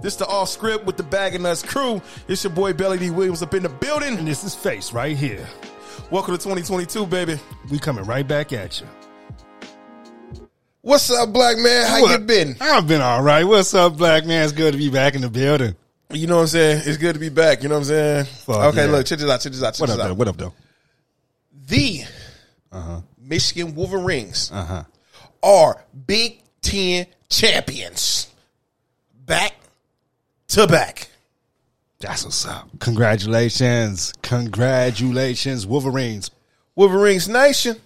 This the off script with the Bag and Nuts crew. It's your boy Belly D Williams up in the building. And this is Face right here. Welcome to 2022, baby. We coming right back at you. What's up, black man? How What? you been? I've been all right. What's up, black man? It's good to be back in the building. You know what I'm saying? It's good to be back. You know what I'm saying? Fuck okay, yeah. look, check this out. Check this out. Check What this up, though? out. What up, though? The Michigan Wolverines Uh huh. are Big Ten champions. Back to back. That's what's up. Congratulations. Congratulations, Wolverines. Wolverines Nation.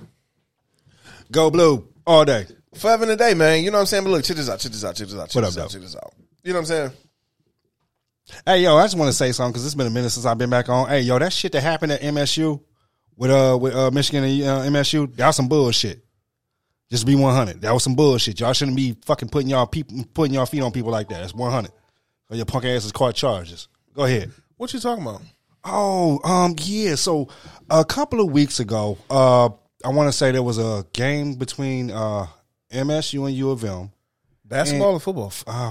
Go blue all day. Forever and a day, man. You know what I'm saying? But look, check this out. Check this out. Check this out. Check What this up, out. though? Check this out. You know what I'm saying? Hey, yo, I just want to say something because it's been a minute since I've been back on. Hey, yo, that shit that happened at MSU with uh with uh Michigan and uh, MSU, that was some bullshit. Just be 100. That was some bullshit. Y'all shouldn't be fucking putting y'all people putting y'all feet on people like that. That's 100. Or your punk asses caught charges. Go ahead. What you talking about? Oh, um, yeah. So a couple of weeks ago, uh, I want to say there was a game between uh MSU and U of M. Basketball or football? Uh,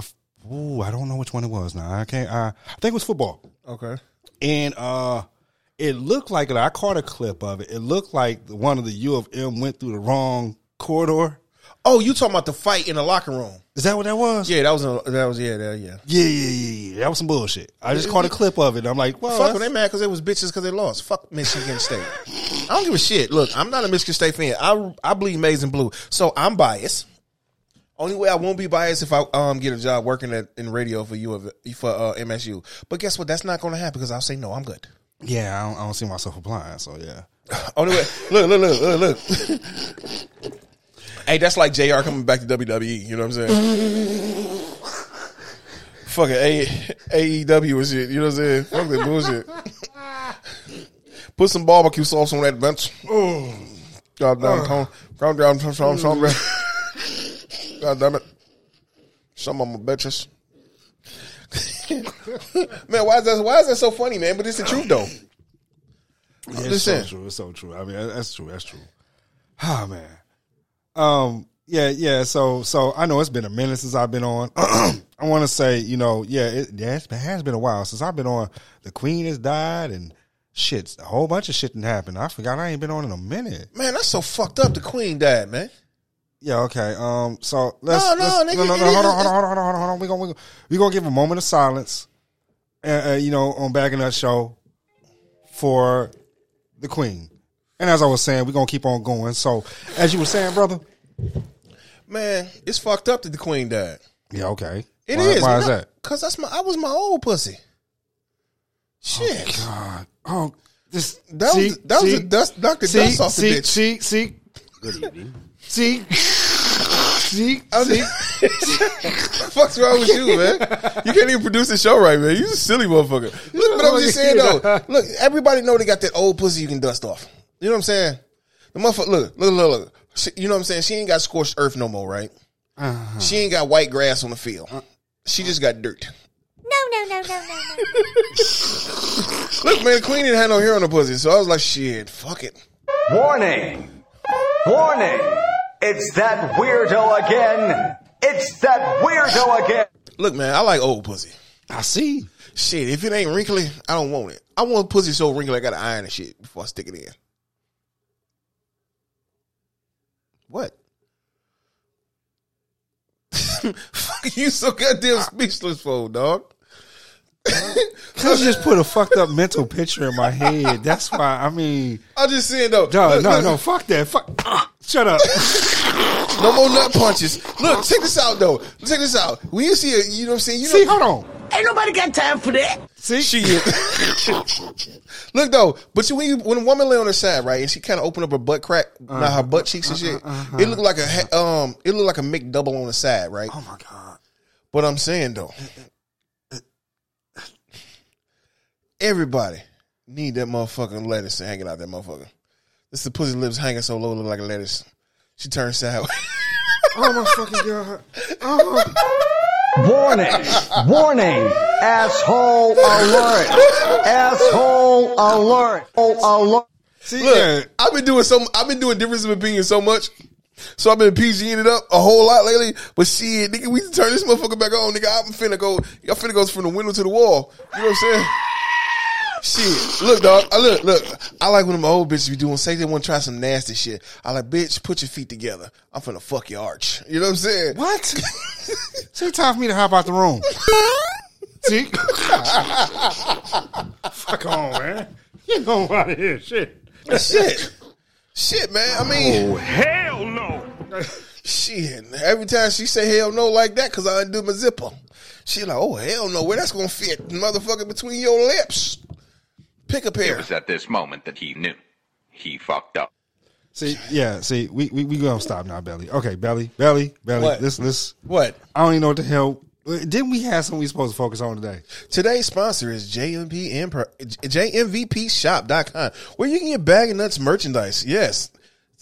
ooh, I don't know which one it was now. I can't. I, I think it was football. Okay. and uh it looked like I caught a clip of it. It looked like one of the U of M went through the wrong corridor. Oh, you talking about the fight in the locker room? Is that what that was? Yeah, that was a, that was yeah that, yeah. yeah, yeah, yeah, yeah. That was some bullshit. I just caught a clip of it. I'm like, well, Fuck, they mad because they was bitches because they lost. Fuck Michigan State. I don't give a shit. Look, I'm not a Michigan State fan. I I bleed maize and blue, so I'm biased. Only way I won't be biased if I um get a job working at in radio for you of for uh, MSU. But guess what? That's not going to happen because I'll say no. I'm good. yeah, I don't, I don't see myself applying. So yeah, Only way. Look, look, look, look, look. hey, that's like Jr. coming back to WWE. You know what I'm saying? Fucking A AEW and shit. You know what I'm saying? Fuck that bullshit. Put some barbecue sauce on that bench. God damn, Tom. God damn, Tom, Tom. God damn it. Some of my bitches. man, why is that? Why is that so funny, man? But it's the truth, though. I'm it's just so true. It's so true. I mean, that's true. That's true. Ah man. Um. Yeah. Yeah. So. So I know it's been a minute since I've been on. I want to say, you know, yeah, it, yeah, it's been, has been a while since I've been on. The Queen has died, and shit, a whole bunch of shit didn't happen. I forgot I ain't been on in a minute. Man, that's so fucked up. The Queen died, man. Yeah. Okay. Um. So let's. No, no, let's, nigga, no, no, no. Hold on. Hold on. Hold on. Hold on. Hold on. Hold on. We gonna we gonna we gonna give a moment of silence. Uh, uh, you know, on back in that show for the Queen. And as I was saying, we're gonna keep on going. So, as you were saying, brother. Man, it's fucked up that the Queen died. Yeah. Okay. It why, is. Why is that? Because that's my. I was my old pussy. Shit. Oh, God. Oh, this. That see, was that was see, a dust knock the see, dust off the see, bitch. see, see. Good evening. See. See. I'm See. Fuck's wrong with you, man? You can't even produce a show right, man. You a silly motherfucker. Look, but I'm just saying though. Look, everybody know they got that old pussy you can dust off. You know what I'm saying? The motherfucker. Look, look, look, look. She, you know what I'm saying? She ain't got scorched earth no more, right? Uh-huh. She ain't got white grass on the field. She just got dirt. No, no, no, no, no, no. Look, man, queen didn't have no hair on the pussy, so I was like, shit, fuck it. Warning! Warning! It's that weirdo again! It's that weirdo again! Look, man, I like old pussy. I see. Shit, if it ain't wrinkly, I don't want it. I want pussy so wrinkly I gotta iron and shit before I stick it in. What? Fuck you so goddamn speechless for, dog. You just put a fucked up mental picture in my head. That's why. I mean, I'm just saying though. no, look, no, look, no. Fuck that. Fuck. Ah, shut up. no more nut punches. Look, check this out though. Check this out. When you see a, you know what I'm saying? You See, know, hold on. Ain't nobody got time for that. See, Shit. Look though, but you, when you, when a woman lay on her side, right, and she kind of opened up her butt crack, uh-huh. now her butt cheeks and shit, uh-huh, uh-huh. it looked like a um, it looked like a McDouble on the side, right? oh my god. But I'm saying though, eh, eh, eh. everybody need that motherfucking lettuce hanging out that motherfucker. This the pussy lips hanging so low, look like a lettuce. She turns sideways. Oh my fucking god. Oh. Warning! Warning! Asshole alert! Asshole alert! Oh, alert! See, Look, yeah. I've been doing some. I've been doing difference of opinion so much. So I've been PGing it up a whole lot lately. But shit, nigga, we turn this motherfucker back on, nigga. I'm finna go. Y'all finna go from the window to the wall. You know what I'm saying? Shit, look, dog. I look, look. I like when them old bitches be doing. Say they want to try some nasty shit. I like, bitch, put your feet together. I'm finna fuck your arch. You know what I'm saying? What? See, time for me to hop out the room. See? Fuck on, man. You know out of here, shit. shit, shit, man. I mean, oh Hell no. shit. Every time she say hell no like that, cause I undo my zipper. She like, oh hell no, where that's gonna fit, motherfucker, between your lips. Pick a pair. It pair. was at this moment that he knew. He fucked up. See, yeah, see, we we we gonna stop now, Belly. Okay, Belly, Belly, Belly. What? Let's let's. What? I don't even know what the hell. Didn't we have something we supposed to focus on today? Today's sponsor is JMP Impro- JMVPshop.com, where you can get bag of nuts merchandise. Yes.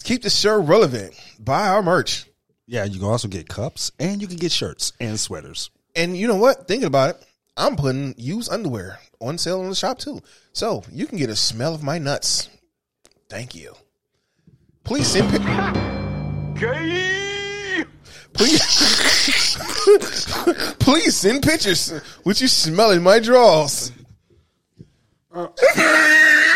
Keep the show relevant. Buy our merch. Yeah, you can also get cups and you can get shirts and sweaters. And you know what? Thinking about it, I'm putting used underwear on sale in the shop too. So you can get a smell of my nuts. Thank you. Please send pic- Gay. please please send pictures with you smelling my drawers.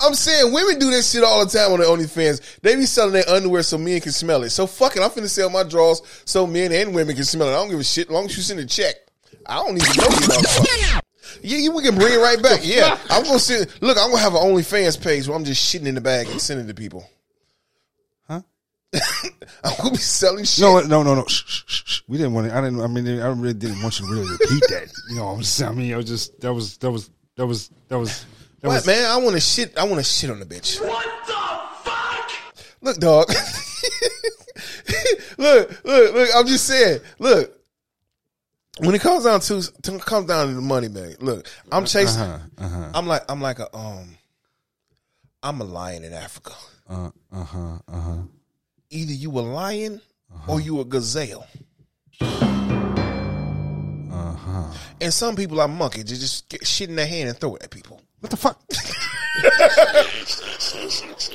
I'm saying women do this shit all the time on their OnlyFans. They be selling their underwear so men can smell it. So fuck it, I'm finna sell my drawers so men and women can smell it. I don't give a shit. As long as you send a check, I don't even know you motherfucker. Yeah, you, we can bring it right back. Yeah, I'm gonna send. Look, I'm gonna have an OnlyFans page where I'm just shitting in the bag and sending it to people. Huh? I'm gonna be selling shit. No, no, no, no. Shh, shh, shh. We didn't want to. I didn't. I mean, I really didn't want you to really repeat that. You know, what I'm saying. I mean, I was just that was that was that was that was. That what was man? I want to shit. I want to shit on the bitch. What the fuck? Look, dog. look, look, look. I'm just saying. Look, when it comes down to, to comes down to the money, man. Look, I'm chasing. Uh-huh, I'm like, I'm like a um. I'm a lion in Africa. Uh huh. Uh huh. Either you a lion or you a gazelle. Uh huh. And some people are monkeys. They just get shit in their hand and throw it at people. What the fuck?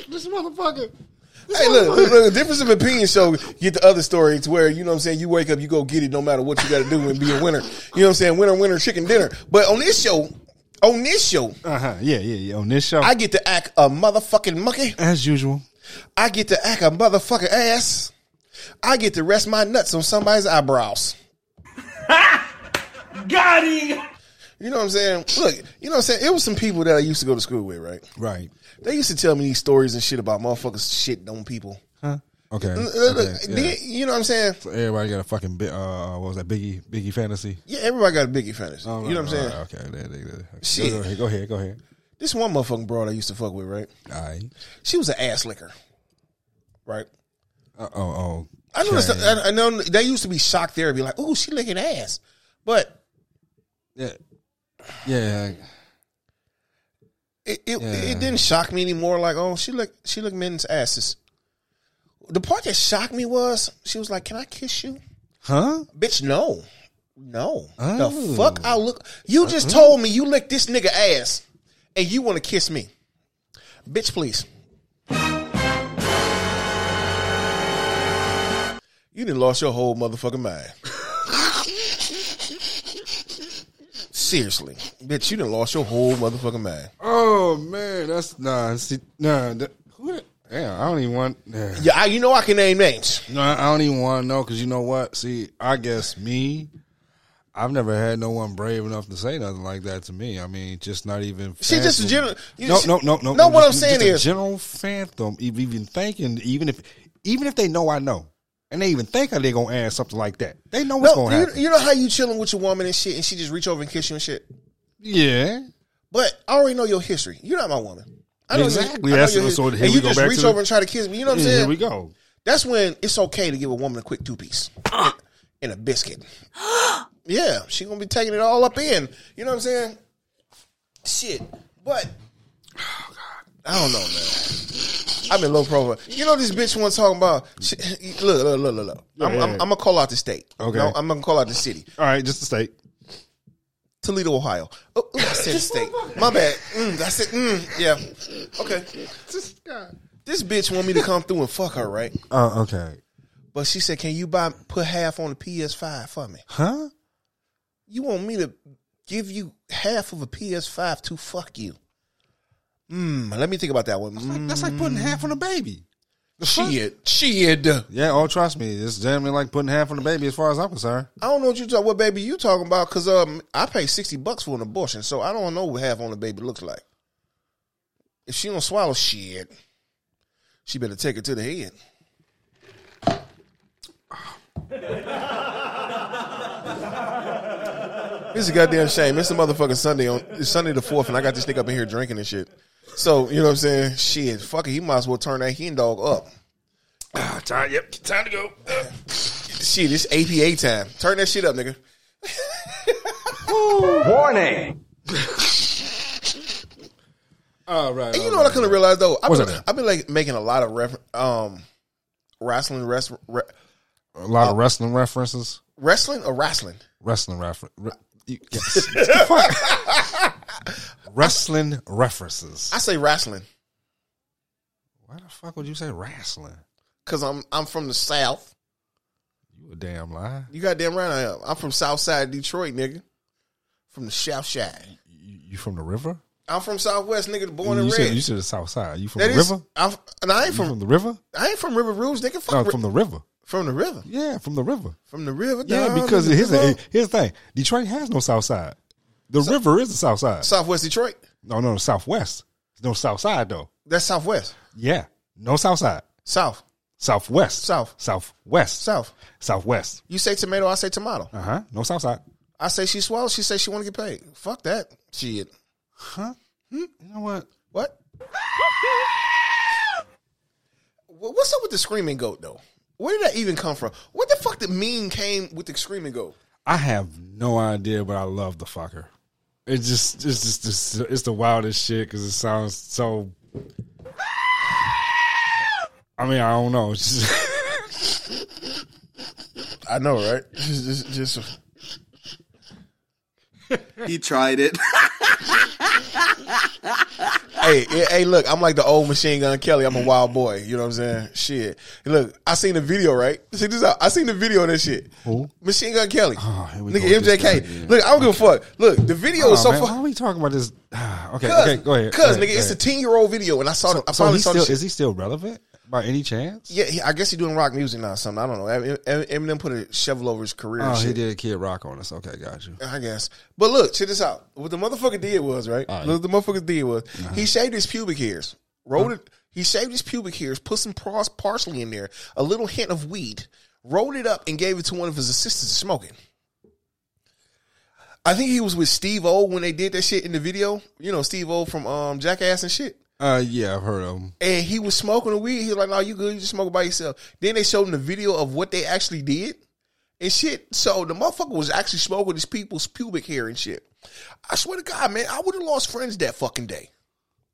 this motherfucker. Hey, look, look, the difference of opinion show get the other story to where, you know what I'm saying, you wake up, you go get it no matter what you got to do and be a winner. You know what I'm saying? Winner, winner, chicken dinner. But on this show, on this show, Uh huh. Yeah, yeah, yeah. On this show, I get to act a motherfucking monkey. as usual. I get to act a motherfucking ass. I get to rest my nuts on somebody's eyebrows. Got him. You know what I'm saying? Look, you know what I'm saying? It was some people that I used to go to school with, right? Right. They used to tell me these stories and shit about motherfuckers shit on people. Huh? Okay. Look, okay, look, yeah. then- you know what I'm saying? So everybody got a fucking bit. Uh, what was that? Biggie, Biggie fantasy. Yeah, everybody got a biggie fantasy. Oh, you know what I'm saying? right, okay. There, there, there. Shit. Go, ahead. Go ahead. Go ahead. This one motherfucking broad I used to fuck with, right? All right. She was an ass licker, right? Uh, oh, oh. I know, this, I, I know they used to be shocked there and be like, "Oh, she licking ass," but Yeah. Yeah. it it, Yeah. it didn't shock me anymore. Like, oh, she lick she licked men's asses. The part that shocked me was she was like, "Can I kiss you?" Huh? Bitch, no, no. Oh. The fuck I look. You just uh-huh. told me you licked this nigga ass, and you want to kiss me, bitch. Please. You didn't lost your whole motherfucking mind. Seriously, bitch, you done lost your whole motherfucking mind. Oh man, that's nah. See, nah. That, who? Damn, I don't even want. Yeah. Yeah, I, you know I can name names. No, I don't even want to know because you know what? See, I guess me. I've never had no one brave enough to say nothing like that to me. I mean, just not even. She just a general. you- No, no, no, no. No, what I'm saying just a is, general phantom. Even even thinking, even if even if they know I know, and they even think they're gonna ask something like that, they know what's no, gonna you, happen. you know how you chilling with your woman and shit, and she just reach over and kiss you and shit. yeah, But I already know your history. You're not my woman. I know Exactly. You, I know That's- your so and we you go just back reach to the- over and try to kiss me. You know what I'm Yeah, saying? here we go. That's when it's okay to give a woman a quick two piece and a biscuit. yeah, she gonna be taking it all up in. You know what I'm saying? Shit, but I don't know, man. I'm in low profile. You know this bitch one talking about. She, look, look, look, look, look. I'm, Yeah, I'm. I'm gonna call out the state. Okay. No, I'm gonna call out the city. All right, just to state. Toledo, Ohio. Oh, ooh, I said state. My bad. Mm, I said, mm, yeah. Okay. This bitch want me to come through and fuck her, right? Oh, okay. But she said, "Can you buy put half on the PS5 for me? Huh? You want me to give you half of a PS5 to fuck you?" Hmm. Let me think about that one. Mm, That's like putting half on a baby. shit, shit. Yeah, oh, trust me, it's generally like putting half on the baby as far as I'm concerned. I don't know what you talk. What baby you talking about? Because um, I pay sixty bucks for an abortion, so I don't know what half on the baby looks like. If she don't swallow shit, she better take it to the head. This is a goddamn shame. It's a motherfucking Sunday on it's Sunday the fourth, and I got this nigga up in here drinking and shit. So you know what I'm saying? Shit, fuck it. He might as well turn that hen dog up. Ah, time, yep, time to go. Shit, it's APA time. Turn that shit up, nigga. Warning. All right. And you know what I couldn't realize though? I've What's been, that? I've been like making a lot of ref, um wrestling rest, re, A lot of wrestling references. wrestling or wrestling. Wrestling reference. Re- yes. Wrestling references. I say wrestling Why the fuck would you say wrestling? because I'm I'm from the south. You a damn lie. You goddamn right I am. I'm from South Side Detroit, nigga. From the South Side. You, you from the river? I'm from Southwest, nigga. Born you and said raised. you said the south side. You from That the is- river? I'm, and I ain't from, from the river? I ain't from River Rouge, nigga. Fuck No, ri- from the river. from the river. Yeah, from the river. From the river. Yeah, because here's the, here's the thing. Detroit has no south side. The river is the south side. Southwest Detroit. No, no, southwest. No south side though. That's Southwest. Yeah, no south side. South. Southwest. South. Southwest. South. Southwest. You say tomato, I say tomato. Uh huh. No south side. I say she swallows. She says she want to get paid. Fuck that. Shit. Huh? You know what? What? What's up with the screaming goat though? Where did that even come from? What the fuck the meme came with the screaming goat? I have no idea, but I love the fucker. It's just, it's just, it's, it's the wildest shit because it sounds so. I mean, I don't know. Just, I know, right? Just, just, just He tried it. hey, hey, hey, look, I'm like the old Machine Gun Kelly. I'm a mm. wild boy. You know what I'm saying? Shit. Look, I seen the video, right? Check this out. I seen the video of this shit. Who? Machine Gun Kelly. Oh, Nigga, MGK. Look, I don't give a fuck. Look, the video oh, is so man, fuck. why are we talking about this? okay, okay, go ahead. Cause, go ahead, nigga, go it's a ahead. 10 year old video, and I saw. The, I So finally saw still, is he still relevant by any chance? Yeah, he, I guess he doing rock music now or something. I don't know. Em- Em- Eminem put a shovel over his career. Oh, he did Kid Rock on us. Okay, got you. I guess. But look, check this out. What the motherfucker did was, right? Right. Look, the motherfucker did was Uh-huh. he shaved his pubic hairs, rolled it. He shaved his pubic hairs, put some pars- parsley in there, a little hint of weed, rolled it up, and gave it to one of his assistants smoking. I think he was with Steve O when they did that shit in the video. You know, Steve O from um, Jackass and shit. Uh, yeah, I've heard of him. And he was smoking the weed. He was like, "No, you good? You just smoke by yourself." Then they showed him the video of what they actually did and shit. So the motherfucker was actually smoking his people's pubic hair and shit. I swear to God, man, I would have lost friends that fucking day.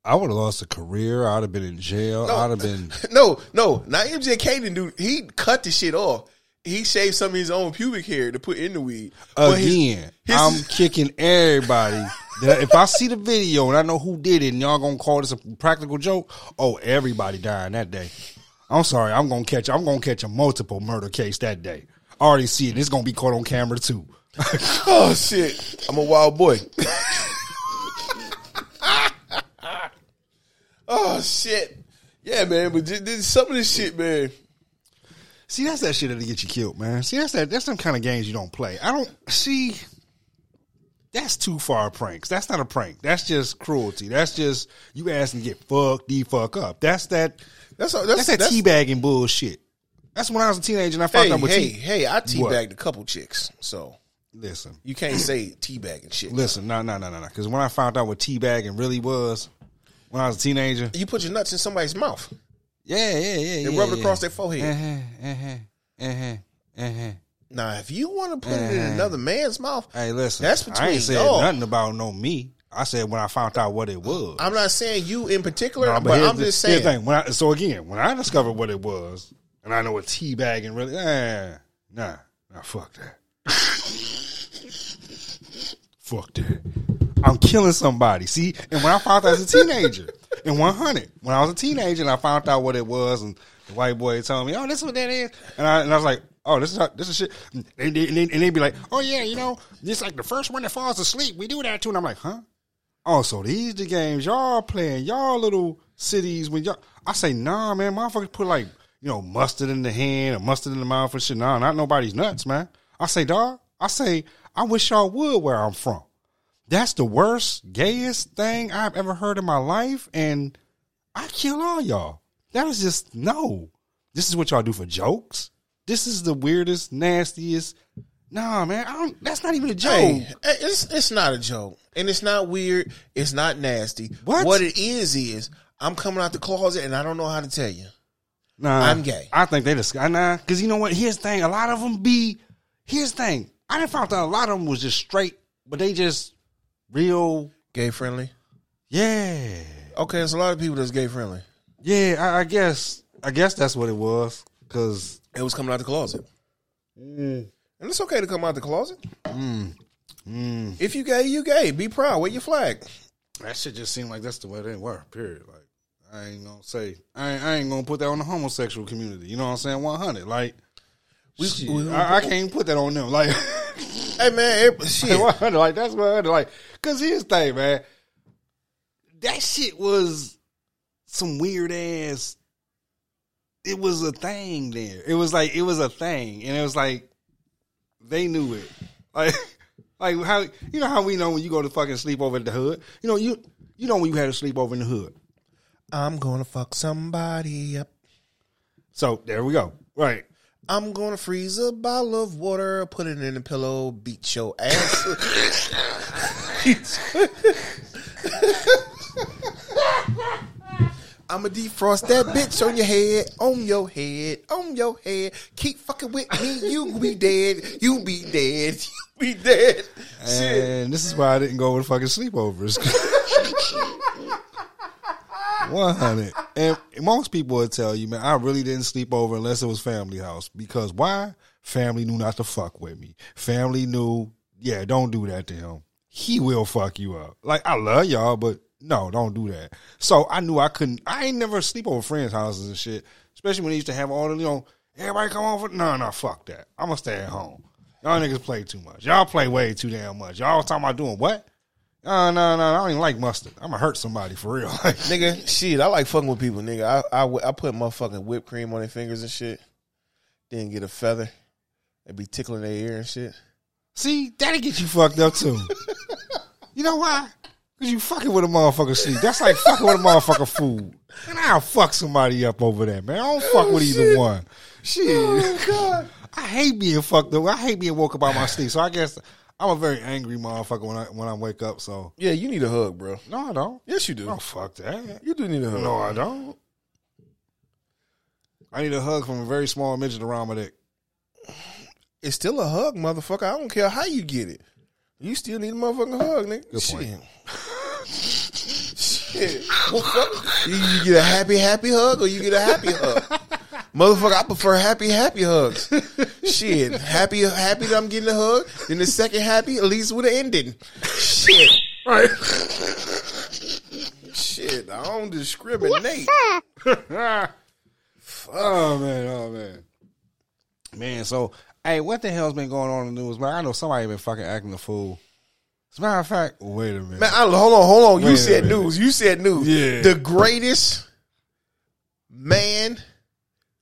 I would have lost a career. I'd have been in jail. No. I'd have been. No, no, not MGK didn't do. He cut the shit off. He shaved some of his own pubic hair to put in the weed. But his- Again, his- I'm kicking everybody. If I see the video and I know who did it, and y'all gonna call this a practical joke, oh, everybody dying that day. I'm sorry, I'm gonna catch. I'm gonna catch a multiple murder case that day. I already see it. It's gonna be caught on camera too. oh shit, I'm a wild boy. oh shit, yeah, man. But some of this shit, man. See, that's that shit that'll get you killed, man. See, that's that. That's some kind of games you don't play. I don't see. That's too far pranks. That's not a prank. That's just cruelty. That's just you asking to get fucked, the fuck up. That's that. That's that's, That's, that that's- teabagging bullshit. That's when I was a teenager and I found Hey, out what hey, tea. hey! I teabagged a couple chicks, so Listen, you can't say teabagging shit. listen, no, no, no, no, no. Because when I found out what teabagging really was, when I was a teenager, You put your nuts in somebody's mouth yeah, yeah, yeah, and yeah, rub it yeah. across their forehead. Uh-huh, uh-huh, uh-huh, uh-huh. Now, if you want to put it in another man's mouth, Hey, listen, That's I between ain't said y'all. nothing about no me. I said when I found out what it was. I'm not saying you in particular, No, but, here's I'm the- just saying. the thing. When I, so again, when I discovered what it was, and I know what teabagging really, eh, nah, nah, fuck that. Fuck that. I'm killing somebody. See, and when I found out as a teenager in 100, when I was a teenager and I found out what it was, and the white boy told me, "Oh, this is what that is," and I, and I was like, "Oh, this is how, this is shit," and, they, and, they, and they'd be like, "Oh yeah, you know, it's like the first one that falls asleep. We do that too," and I'm like, "Huh." Oh, so these the games y'all playing, y'all little cities when y'all. I say, nah, man, motherfuckers put like you know mustard in the hand or mustard in the mouth and shit. Nah, not nobody's nuts, man. I say, dog. I say, I wish y'all would where I'm from. That's the worst, gayest thing I've ever heard in my life, and I kill all y'all. That is just no. This is what y'all do for jokes. This is the weirdest, nastiest. Nah, man, I don't. That's not even a joke. Hey, it's it's not a joke, and it's not weird. It's not nasty. What? What it is is I'm coming out the closet, and I don't know how to tell you. Nah, I'm gay. I think they just got nah, because you know what? Here's the thing: a lot of them be. Here's the thing: I done found out a lot of them was just straight, but they just real. Gay friendly. Yeah, Okay, there's a lot of people that's gay friendly. yeah. I, I guess. I guess that's what it was. Cause It was coming out the closet, mm. and it's okay to come out the closet. Mm. Mm. If you gay, you gay. Be proud. Wear your flag. that shit just seemed like that's the way they were. Period. Like I ain't gonna say. I ain't, I ain't gonna put that on the homosexual community. You know what I'm saying? One hundred. Like. We, shit, we- I, I can't put that on them. Like, hey man, it, shit. 100, like that's what like. Cause here's the thing, man. That shit was some weird ass. It was a thing there. It was like it was a thing, and it was like they knew it. Like, like how you know how we know when you go to fucking sleep over at the hood. You know you you know when you had to sleep over in the hood. I'm gonna fuck somebody up. So there we go. Right. I'm gonna freeze a bottle of water, put it in a pillow, beat your ass. I'ma defrost that bitch on your head, on your head, on your head. Keep fucking with me, you be dead, you be dead, you be dead. Shit. And this is why I didn't go with fucking sleepovers. One hundred. And most people would tell you, man, I really didn't sleep over unless it was family house. Because why? Family knew not to fuck with me. Family knew, yeah, don't do that to him. He will fuck you up. Like I love y'all, but no, don't do that. So I knew I couldn't. I ain't never sleep over friends' houses and shit. Especially when they used to have all the, you know, everybody come over. No, no, fuck that. I'm gonna stay at home. Y'all niggas play too much. Y'all play way too damn much. Y'all was talking about doing what? No, no, no. I don't even like mustard. I'm gonna hurt somebody for real. Nigga, shit, I like fucking with people, nigga. I, I, I put motherfucking whipped cream on their fingers and shit. Then get a feather. They be tickling their ear and shit. see, that'll get you fucked up too. you know why? Cause you fucking with a motherfucker sleep. That's like fucking with a motherfucker food. And I'll fuck somebody up over that, man. I don't fuck with either oh, one. Shit. Oh, God. I hate being fucked up. I hate being woke up out my sleep. So I guess I'm a very angry motherfucker when I when I wake up. So Yeah, you need a hug, bro. no, I don't. Yes, you do. Oh fuck that. You do need a hug. No, I don't. I need a hug from a very small midget around my dick. It's still a hug, motherfucker. I don't care how you get it. You still need a motherfucking hug, nigga. Good point. Shit. Shit. Well, fuck. You, you get a happy, happy hug or you get a happy hug. Motherfucker, I prefer happy, happy hugs. Shit. Happy, happy that I'm getting a hug. Then the second happy, at least with an ending. Shit. Right. Shit. I don't discriminate. Oh man, oh man, man. So, hey, what the hell's been going on in the news, man? I know somebody been fucking acting a fool. As a matter of fact, wait a minute. Man, I, hold on, hold on. You Wait said news. You said news. Yeah. The greatest man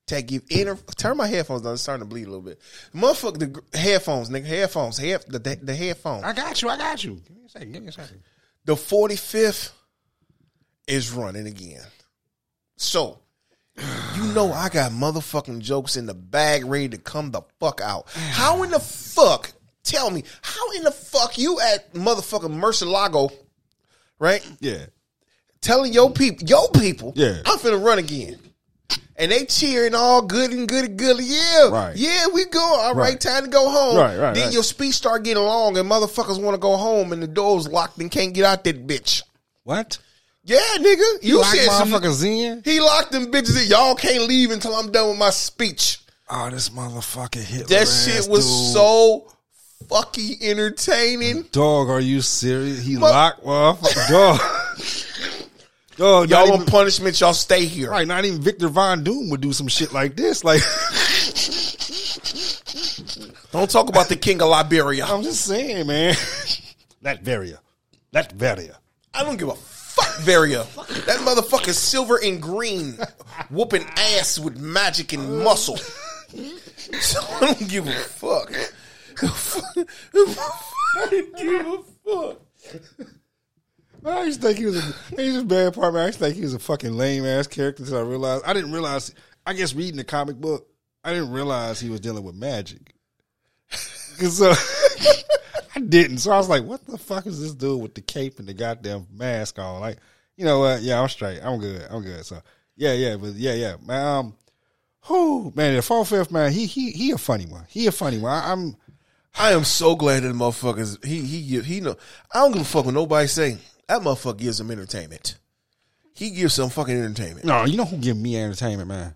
to give inter. Turn my headphones down. It's starting to bleed a little bit. Motherfucker, the headphones, nigga. Headphones. Head, the, the, the headphones. I got you. I got you. Give me a second. Give me a second. The 45th is running again. So, you know I got motherfucking jokes in the bag ready to come the fuck out. How in the fuck, tell me, how in the fuck you at motherfucking Mar-a-Lago, right? Yeah. telling your people, your people, Yeah. I'm finna run again. And they cheering all good and good and good. Yeah, Right. yeah, we go. All right, Right. time to go home. Right, right, Then right. your speech start getting long, and motherfuckers want to go home, and the door's locked and can't get out that bitch. What? Yeah, nigga, you like said some. motherfucker Zen? He locked them bitches. in. Y'all can't leave until I'm done with my speech. Oh, this motherfucker hit That shit was so fucking entertaining. Dog, are you serious? He What? locked motherfucker. Dog. Dog, Y'all on even, punishment, y'all stay here. right, not even Victor Von Doom would do some shit like this. Like, Don't talk about the king of Liberia. I'm just saying, man. Latveria. Latveria. I don't give a fuck, Varia. That motherfucker's silver and green, whooping ass with magic and muscle. So I don't give a fuck. I give a fuck. I used to think he was a he's a bad part, man. I used to think he was a fucking lame ass character until I realized I didn't realize I guess reading the comic book, I didn't realize he was dealing with magic. Cause uh, I didn't. So I was like, what the fuck is this dude with the cape and the goddamn mask on? Like, you know what? Yeah, I'm straight. I'm good. I'm good. So yeah, yeah, but yeah, yeah. Man, um who man, the four fifth man, he he he a funny one. He a funny one. I, I'm I am so glad that motherfuckers he he give he know I don't give a fuck what nobody say. That motherfucker gives them entertainment. He gives some fucking entertainment. no, you know who give me entertainment, man?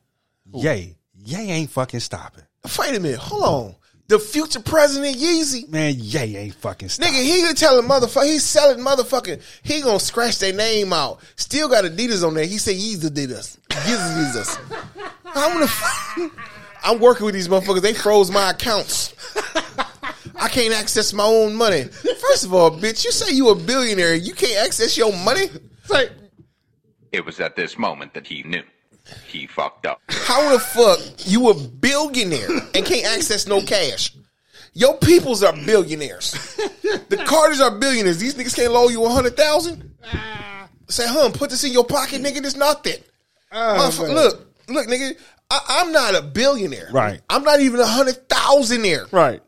Yay. Yay ain't fucking stopping. Wait a minute, hold on. The future president Yeezy. Man, Yay ain't fucking stopping. Nigga, he gonna tell telling motherfucker, he's selling motherfucking, he gonna scratch their name out. Still got Adidas on there. He say Yeezy Adidas. Yeezy Adidas. I'm gonna, I'm working with these motherfuckers. They froze my accounts. I can't access my own money. First of all, bitch, you say you a billionaire. You can't access your money? Like, It was at this moment that he knew. He fucked up. How the fuck you a billionaire and can't access no cash? Your peoples are billionaires. The Carters are billionaires. These niggas can't loan you a hundred thousand. Say, huh? Put this in your pocket, nigga. This nothing. Oh, Motherfucker, man. look, look, nigga. I, I'm not a billionaire. Right. I'm not even a hundred thousandaire. right.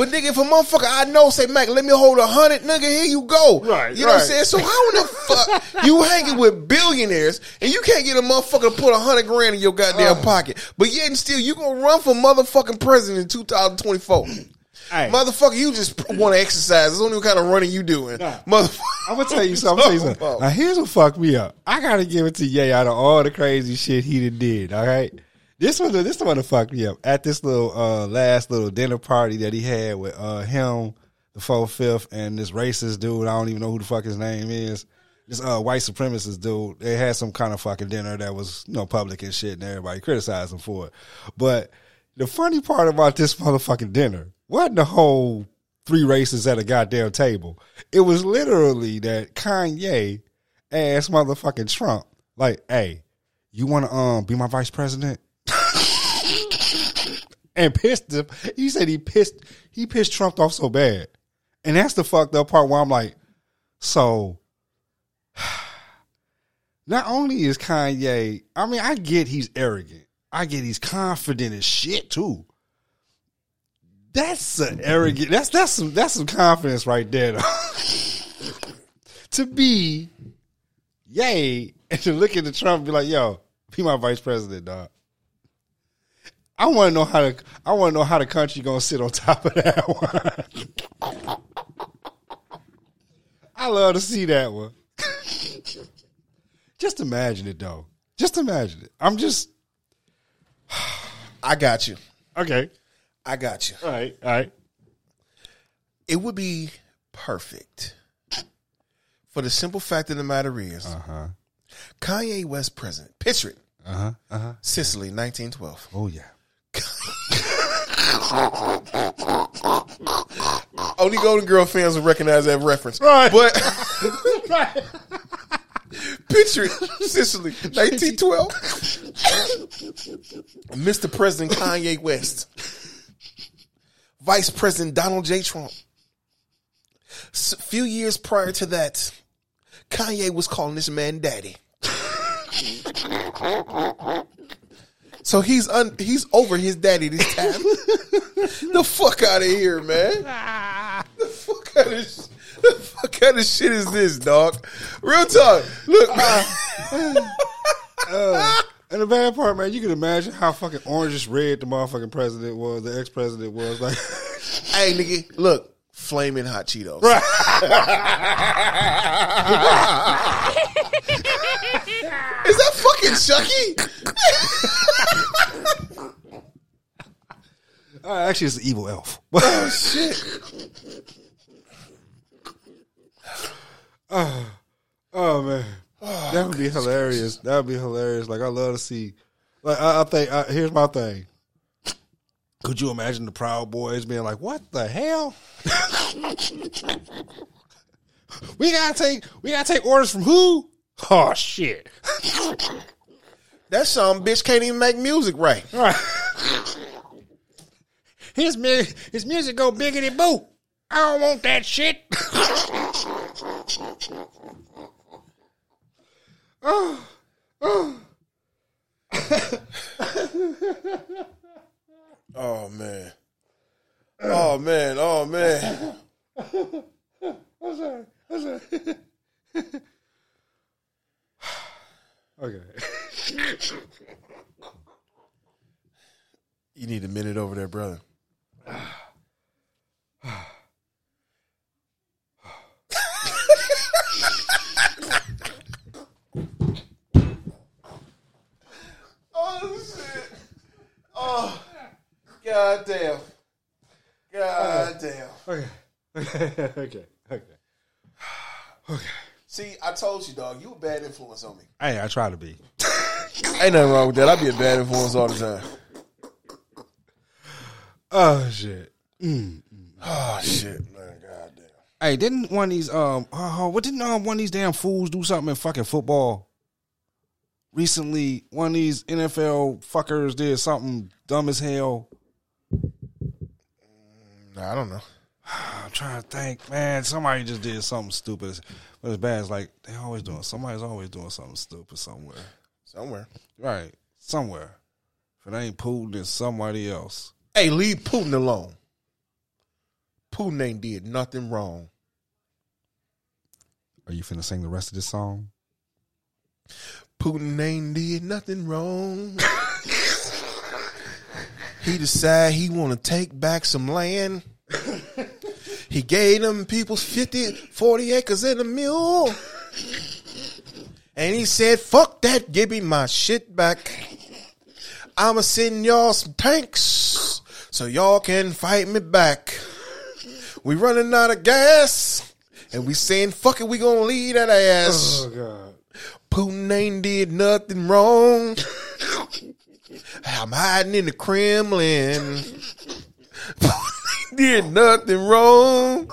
But nigga, if a motherfucker I know say, Mac, let me hold a hundred, nigga, here you go. Right, You know what I'm saying? So how in the fuck you hanging with billionaires and you can't get a motherfucker to put a hundred grand in your goddamn Uh. pocket, but yet and still you gonna run for motherfucking president in 2024. Hey. Motherfucker, you just want to exercise. It's only what kind of running you doing. Motherfucker. I'm gonna tell you something. Tell you something. Now here's what fucked me up. I gotta give it to Ye out of all the crazy shit he did. All right, this one, this the one that fucked me up at this little uh, last little dinner party that he had with uh, him, the four fifth, and this racist dude. I don't even know who the fuck his name is. This uh, white supremacist dude. They had some kind of fucking dinner that was you know public and shit, and everybody criticized him for it. But the funny part about this motherfucking dinner wasn't the whole three races at a goddamn table. It was literally that Kanye asked motherfucking Trump, like, hey, you want to um be my vice president? And pissed him. He said he pissed he pissed Trump off so bad. And that's the fucked up part where I'm like, so not only is Kanye, I mean, I get he's arrogant. I get he's confident as shit too. That's an arrogant. That's that's some that's some confidence right there. to be, yay, and to look at the Trump be like, "Yo, be my vice president, dog." I want to know how to. I want to know how the country gonna sit on top of that one. I love to see that one. just imagine it, though. Just imagine it. I'm just I got you. okay. I got you. All right. All right. It would be perfect. For the simple fact of the matter is, Uh-huh. Kanye West president. Picture it. Uh huh. Uh huh. Sicily, 1912. Oh yeah. Only Golden Girl fans will recognize that reference. Right. But picture it, Sicily, 1912. Mr. President Kanye West. Vice President Donald J. Trump. A few years prior to that, Kanye was calling this man daddy. So he's un- he's over his daddy this time. the fuck out of here, man. The fuck out of sh- the fuck kind of shit is this, dog? Real talk. Look, uh, uh, uh, And the bad part, man, you can imagine how fucking orangish red the motherfucking president was, the ex president was. Like, hey nigga, look, flaming hot Cheetos. Is that fucking Chucky? Uh, actually, it's an evil elf. Oh shit! Oh man, that would be hilarious. That would be hilarious. Like I love to see. Like I, I think I, here's my thing. Could you imagine the Proud Boys being like, "What the hell? we gotta take we gotta take orders from who? Oh shit! That some bitch can't even make music right. Right. his mu- his music go biggity boo. I don't want that shit. Oh man. Oh man. Oh man. I'm sorry. I'm sorry. Okay. You need a minute over there, brother. oh shit! Oh, god damn! God damn! Okay. Okay. okay. Okay. Okay. See, I told you, dog. You a bad influence on me. Hey, I try to be. Ain't nothing wrong with that. I be a bad influence all the time. Oh shit. Oh shit, man! God damn. Hey, didn't one of these um oh, what didn't um, one of these damn fools do something in fucking football? Recently, one of these NFL fuckers did something dumb as hell. Nah, I don't know. I'm trying to think, man. Somebody just did something stupid, but it's bad. It's like they always doing. Somebody's always doing something stupid somewhere, Somewhere. right? Somewhere. If it ain't Putin, then somebody else. Hey, leave Putin alone. Putin ain't did nothing wrong. Are you finna sing the rest of this song? Putin ain't did nothing wrong. he decide he want to take back some land. he gave them people 50, 40 acres and a mule. And he said, fuck that, give me my shit back. I'ma send y'all some tanks so y'all can fight me back. We running out of gas. And we saying, fuck it, we gonna leave that ass. Oh, god. Putin ain't did nothing wrong. I'm hiding in the Kremlin. Did nothing wrong.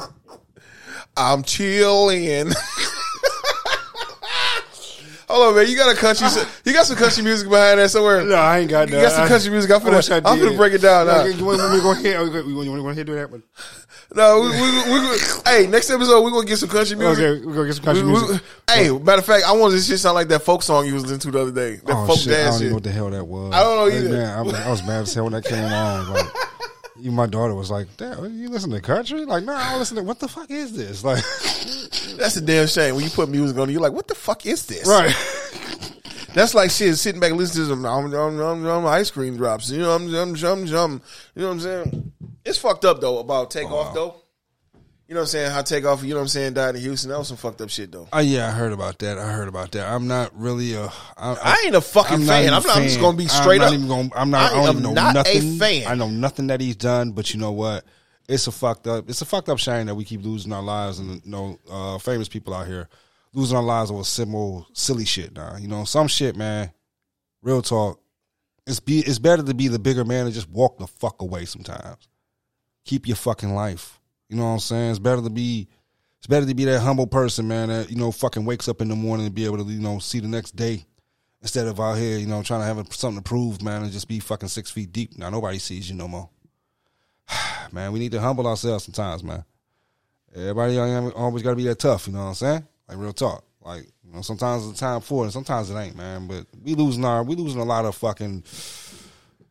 I'm chilling. Hold on, man. You got a country. You got some country music behind that somewhere. No, I ain't got You that. got some I- country music. I'm I I finna, I'm did. finna break it down now. You want me to go ahead? We want to go ahead and do that one? No, we, we, we, we, hey, next episode we're gonna get some country music. Okay, we're gonna get some country We- we- music. hey, matter of fact, I want this shit sound like that folk song you was listening to the other day. That Oh folk shit! I don't even shit. know what the hell that was. I don't know either. Man, I, was, I was mad as hell when that came on. Like, even my daughter was like, "Damn, you listen to country?" Like, no, I don't listen to. What the fuck is this? Like, That's a damn shame. When you put music on, it, you're like, what the fuck is this? right? That's like shit. Sitting back and listening to some um, um, um, um, ice cream drops. You know, I'm um, um, um, um, You know what I'm saying? It's fucked up though about Takeoff though. You know what I'm saying? How Takeoff? You know what I'm saying? Died in Houston. That was some fucked up shit though. Oh yeah, I heard about that. I heard about that. I'm not really a. I, I ain't a fucking fan. I'm not- I'm just gonna be straight I'm up. Not even gonna, I'm not. I I, don't even know not a nothing. fan. I know nothing that he's done. But you know what? It's a fucked up. It's a fucked up shame that we keep losing our lives and you know uh, famous people out here losing our lives over simple silly shit. Now you know some shit, man. Real talk. It's be. It's better to be the bigger man and just walk the fuck away. Sometimes keep your fucking life. You know what I'm saying? It's better to be. It's better to be that humble person, man. That you know fucking wakes up in the morning and be able to you know see the next day instead of out here, you know, trying to have something to prove, man, and just be fucking six feet deep. Now nobody sees you no more. man, we need to humble ourselves sometimes, man. Everybody always got to be that tough, you know what I'm saying? Like real talk. Like you know, sometimes it's time for it, and sometimes it ain't, man. But we losing our, we losing a lot of fucking.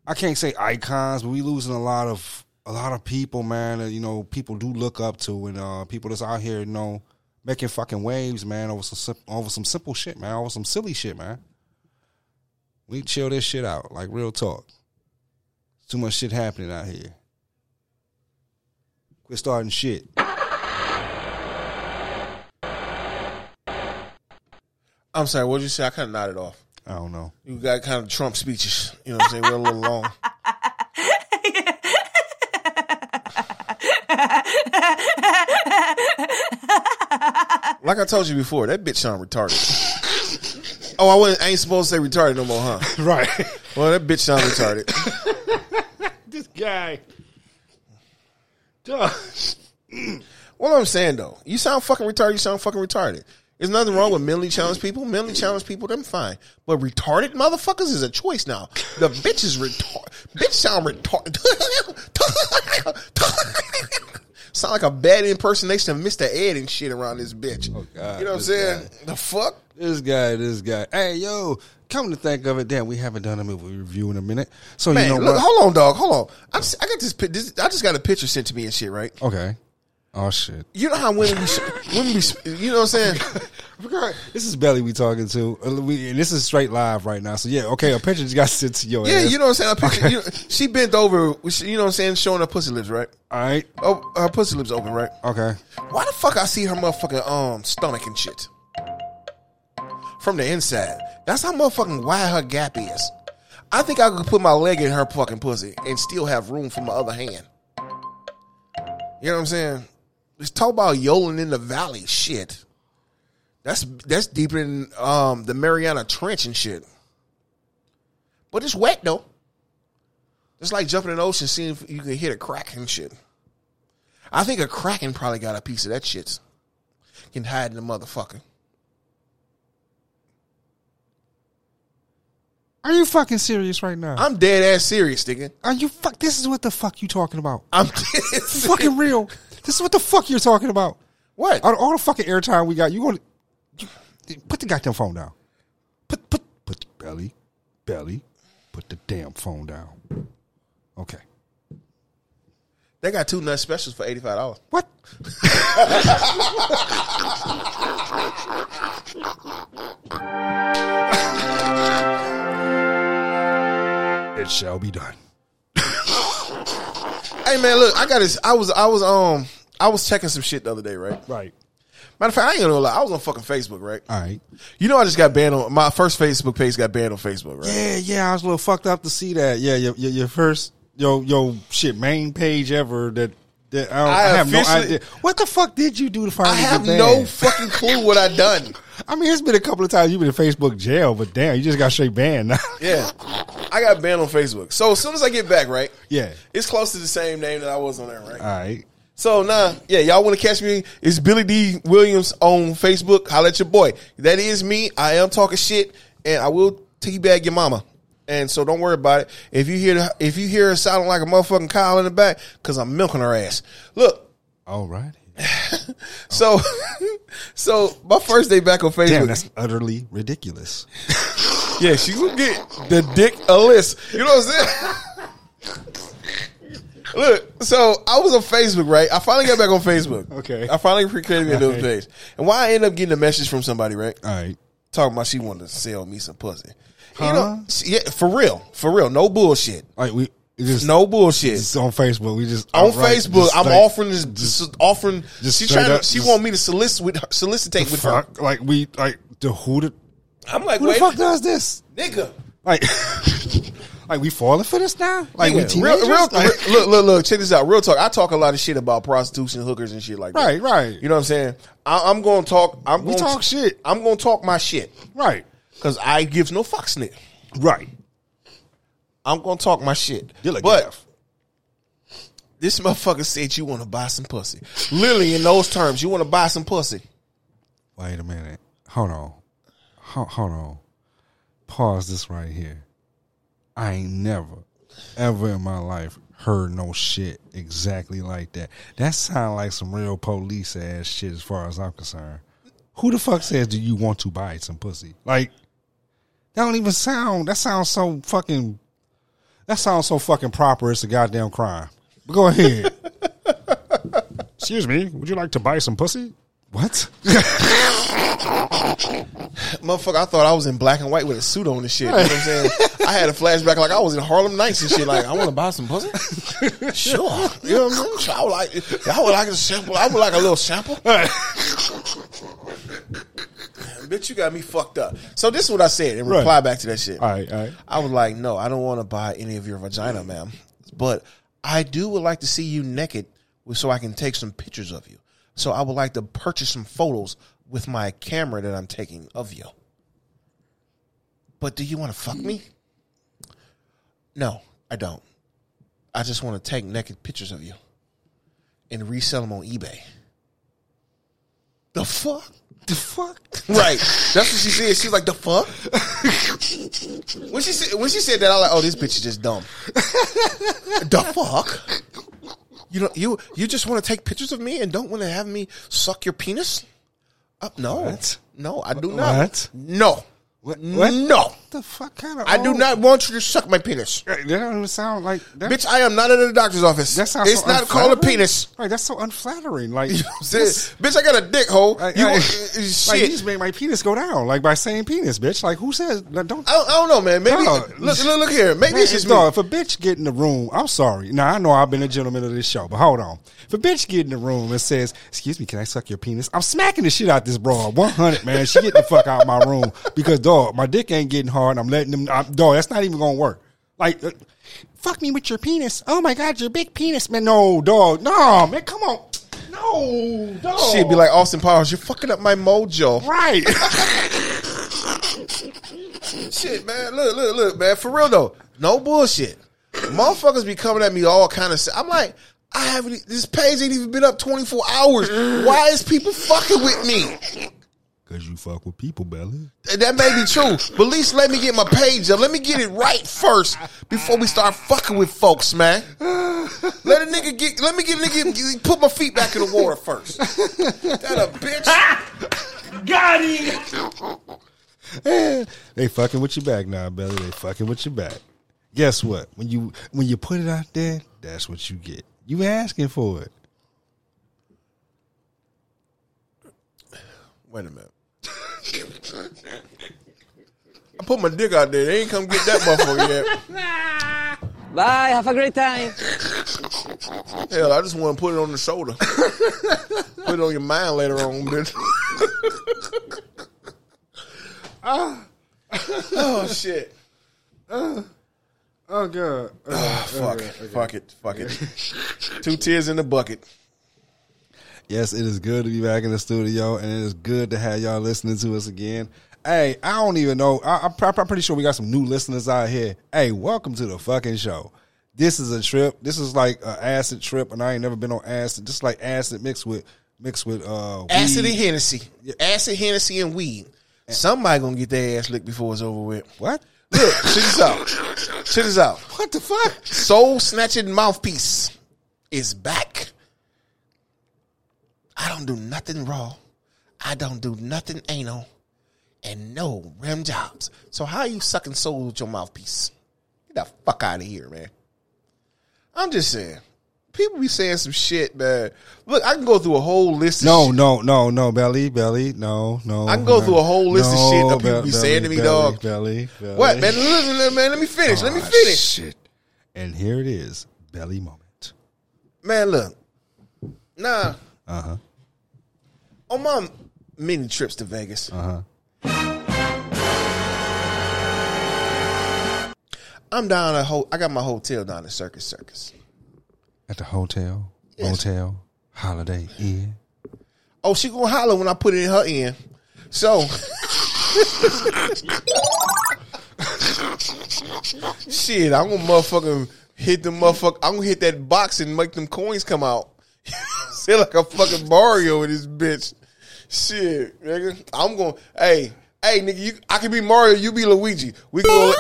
I can't say icons, but we losing a lot of a lot of people, man. That you know people do look up to, and uh, people that's out here, you know, making fucking waves, man, over some sim- over some simple shit, man, over some silly shit, man. We chill this shit out, like real talk. Too much shit happening out here. Quit starting shit. I'm sorry. What did you say? I kind of nodded off. I don't know. You got kind of Trump speeches. You know what I'm saying? We're a little long. like I told you before, that bitch sound retarded. oh, I, wasn't, I ain't supposed to say retarded no more, huh? Right. Well, that bitch sound retarded. this guy. What I'm saying though, you sound fucking retarded. You sound fucking retarded. There's nothing wrong with mentally challenged people. Mentally challenged people, them fine. But retarded motherfuckers is a choice now. The bitch is retarded. Bitch sound retarded. Sound like a bad impersonation of Mr. Ed and shit around this bitch. Oh, God, you know what I'm saying? The fuck? This guy, this guy. Hey, yo, come to think of it, damn, we haven't done a movie review in a minute. So Man, you know look, what? hold on, dog. Hold on. I'm, si got this, this. I just got a picture sent to me and shit, right? Okay. Oh shit. You know how women be, women be, you know what I'm saying? This is Belly we talking to. Uh, We, and this is straight live right now. So yeah, okay, a picture just got sent to your Yeah, ass. you know what I'm saying. A picture, you know, she bent over. You know what I'm saying, showing her pussy lips, right? All right. Oh, her pussy lips open, right? Okay. Why the fuck I see her motherfucking um stomach and shit from the inside? That's how motherfucking wide her gap is. I think I could put my leg in her fucking pussy and still have room for my other hand. You know what I'm saying? Let's talk about yodeling in the valley shit. That's that's deeper than um the Mariana Trench and shit. But it's wet though. It's like jumping in the ocean, seeing if you can hit a crack and shit. I think a kraken probably got a piece of that shit. Can hide in the motherfucker. Are you fucking serious right now? I'm dead ass serious, nigga. Are you fuck? This is what the fuck you talking about? I'm fucking real. This is what the fuck you're talking about. What? All, all the fucking airtime we got, you going to put the goddamn phone down. Put put put the belly, belly, put the damn phone down. Okay. They got two nut specials for eighty five dollars. What? it shall be done. Hey man, look, I got this. I was I was um I was checking some shit the other day, right? Right. Matter of fact, I ain't gonna lie. I was on fucking Facebook, right? All right. You know, I just got banned on my first Facebook page. Got banned on Facebook, right? Yeah, yeah, I was a little fucked up to see that. Yeah, your your, your first your your shit main page ever that that I, I I, have no idea. What the fuck did you do to finally I have no fucking clue what I done. I mean, it's been a couple of times you've been in Facebook jail, but damn, you just got straight banned. Yeah, I got banned on Facebook. So as soon as I get back, right? Yeah. it's close to the same name that I was on there, right? All right. So nah, yeah, y'all want to catch me? It's Billy D Williams on Facebook. Holla at your boy. That is me. I am talking shit, and I will teabag your mama. And so don't worry about it. If you hear if you hear her sounding like a motherfucking cow in the back, cause I'm milking her ass. Look, All right. so so my first day back on Facebook. Damn, that's utterly ridiculous. Yeah, she gonna get the dick a list. You know what I'm saying? Look, so I was on Facebook, right? I finally got back on Facebook. Okay. I finally created me a new Right. page. And why I end up getting a message from somebody, right? All right. Talking about she wanted to sell me some pussy. You Huh? know, she- yeah, for real. For real. No bullshit. All right, we just No bullshit. It's on Facebook. We just on outright Facebook, just I'm like- offering this, s- offering. just she trying to. She just- want me to solicit with her, solicitate with her. Like we like the who the I'm like, who the fuck does this? nigga. Like, like we falling for this now? Like we teenagers? real, real, Like- look, look, look. Check this out. Real talk. I talk a lot of shit about prostitution, hookers, and shit like that. Right, right. You know what I'm saying? I, I'm going to talk. I'm We going talk shit. I'm going to talk my shit right, because I gives no fucks, nigga. right. I'm going to talk my shit. You're like but Gaff. this motherfucker said you want to buy some pussy. Literally in those terms, you want to buy some pussy. Wait a minute. Hold on. Hold, hold on. Pause this right here. I ain't never, ever in my life heard no shit exactly like that. That sound like some real police ass shit as far as I'm concerned. Who the fuck says do you want to buy some pussy? Like that don't even sound that sounds so fucking that sounds so fucking proper it's a goddamn crime. But go ahead. Excuse me, would you like to buy some pussy? What? Motherfucker, I thought I was in black and white with a suit on and shit. You know what I'm saying? I had a flashback like I was in Harlem Nights and shit. Like, I want to buy some pussy. Sure. You know what I'm saying? I would like, I would like a sample. I would like a little sample. Bitch, you got me fucked up. So this is what I said in Right. reply back to that shit. All right, all right. I was like, no, I don't want to buy any of your vagina, ma'am. But I do would like to see you naked so I can take some pictures of you. So I would like to purchase some photos with my camera that I'm taking of you. But do you want to fuck me? No, I don't. I just want to take naked pictures of you and resell them on eBay. The fuck? The fuck? Right. That's what she said. She's like, the fuck? when she said when she said that, I was like, oh, this bitch is just dumb. the fuck? You know, you you just want to take pictures of me and don't want to have me suck your penis? Uh, no, What? no, I do not. What? No, What? what? no, What the fuck kind of? I do not want you to suck my penis, That don't sound like that. bitch. I am not in the doctor's office. That sounds it's so not called a penis. Right, that's so unflattering. Like, You know what I'm bitch, I got a dick hole. like, you like, want- like, uh, you shit. just made my penis go down, like by saying penis, bitch. Like, who says? Like, don't. I don't, I don't know, man. Maybe No. look, look, look here. Maybe Man, it's just dog, me. if a bitch get in the room, I'm sorry. Now I know I've been a gentleman of this show, but hold on. If a bitch get in the room and says, "Excuse me, can I suck your penis?" I'm smacking the shit out this broad. 100, man. She get the fuck out of my room because dog, my dick ain't getting hard. I'm letting them. I'm, dog, that's not even gonna work. Like, uh, fuck me with your penis. Oh my god, your big penis, man. No, dog. No, man. Come on. No, dog. She'd be like Austin Powers. You're fucking up my mojo. right. Shit, man. Look, look, look, man. For real though, no bullshit. Motherfuckers be coming at me all kind of. I'm like, I haven't. This page ain't even been up 24 hours. Why is people fucking with me? Cause you fuck with people, Belly. That may be true, but at least let me get my page up. Let me get it right first before we start fucking with folks, man. Let a nigga get. Let me get a nigga put my feet back in the water first. That a bitch. Got him! They fucking with your back now, Belly. They fucking with your back. Guess what? When you when you put it out there, that's what you get. You asking for it. Wait a minute. I put my dick out there. They ain't come get that motherfucker yet. Bye, have a great time. Hell, I just want to put it on the shoulder. put it on your mind later on, bitch. Ah. oh shit. Ah. Oh god. Ah, fuck. Fuck it. Fuck it. Two tears in the bucket. Yes, it is good to be back in the studio, and it is good to have y'all listening to us again. Hey, I don't even know. I, I'm, I'm pretty sure we got some new listeners out here. Hey, welcome to the fucking show. This is a trip. This is like an acid trip, and I ain't never been on acid. Just like acid mixed with mixed with uh Acid and Hennessy. Acid, Hennessy, and weed. Somebody gonna get their ass licked before it's over with. What? Look, check this out. Check this out. What the fuck? Soul Snatching Mouthpiece is back. I don't do nothing raw. I don't do nothing anal. And no rim jobs. So how are you sucking soul with your mouthpiece? Get the fuck out of here, man. I'm just saying. People be saying some shit, man. Look, I can go through a whole list of No, shit. no, no, no, belly, belly, no, no. I can go through a whole list of shit that people be saying to me, belly, dog. Belly, belly. What, man? Look, man, let me finish. let me Ah, finish. Shit. And here it is, belly moment. Man, look. Nah. Uh huh. On my many trips to Vegas, Uh huh. I'm down at ho- I got my hotel down at Circus Circus. At the hotel, Yes. motel, Holiday Inn. Oh, she gonna holler when I put it in her end. So shit, I'm gonna motherfucking hit the motherfucker. I'm gonna hit that box and make them coins come out. Say like a fucking Mario with this bitch. Shit, nigga. I'm going. Hey, hey, nigga. You, I can be Mario. You be Luigi. We go.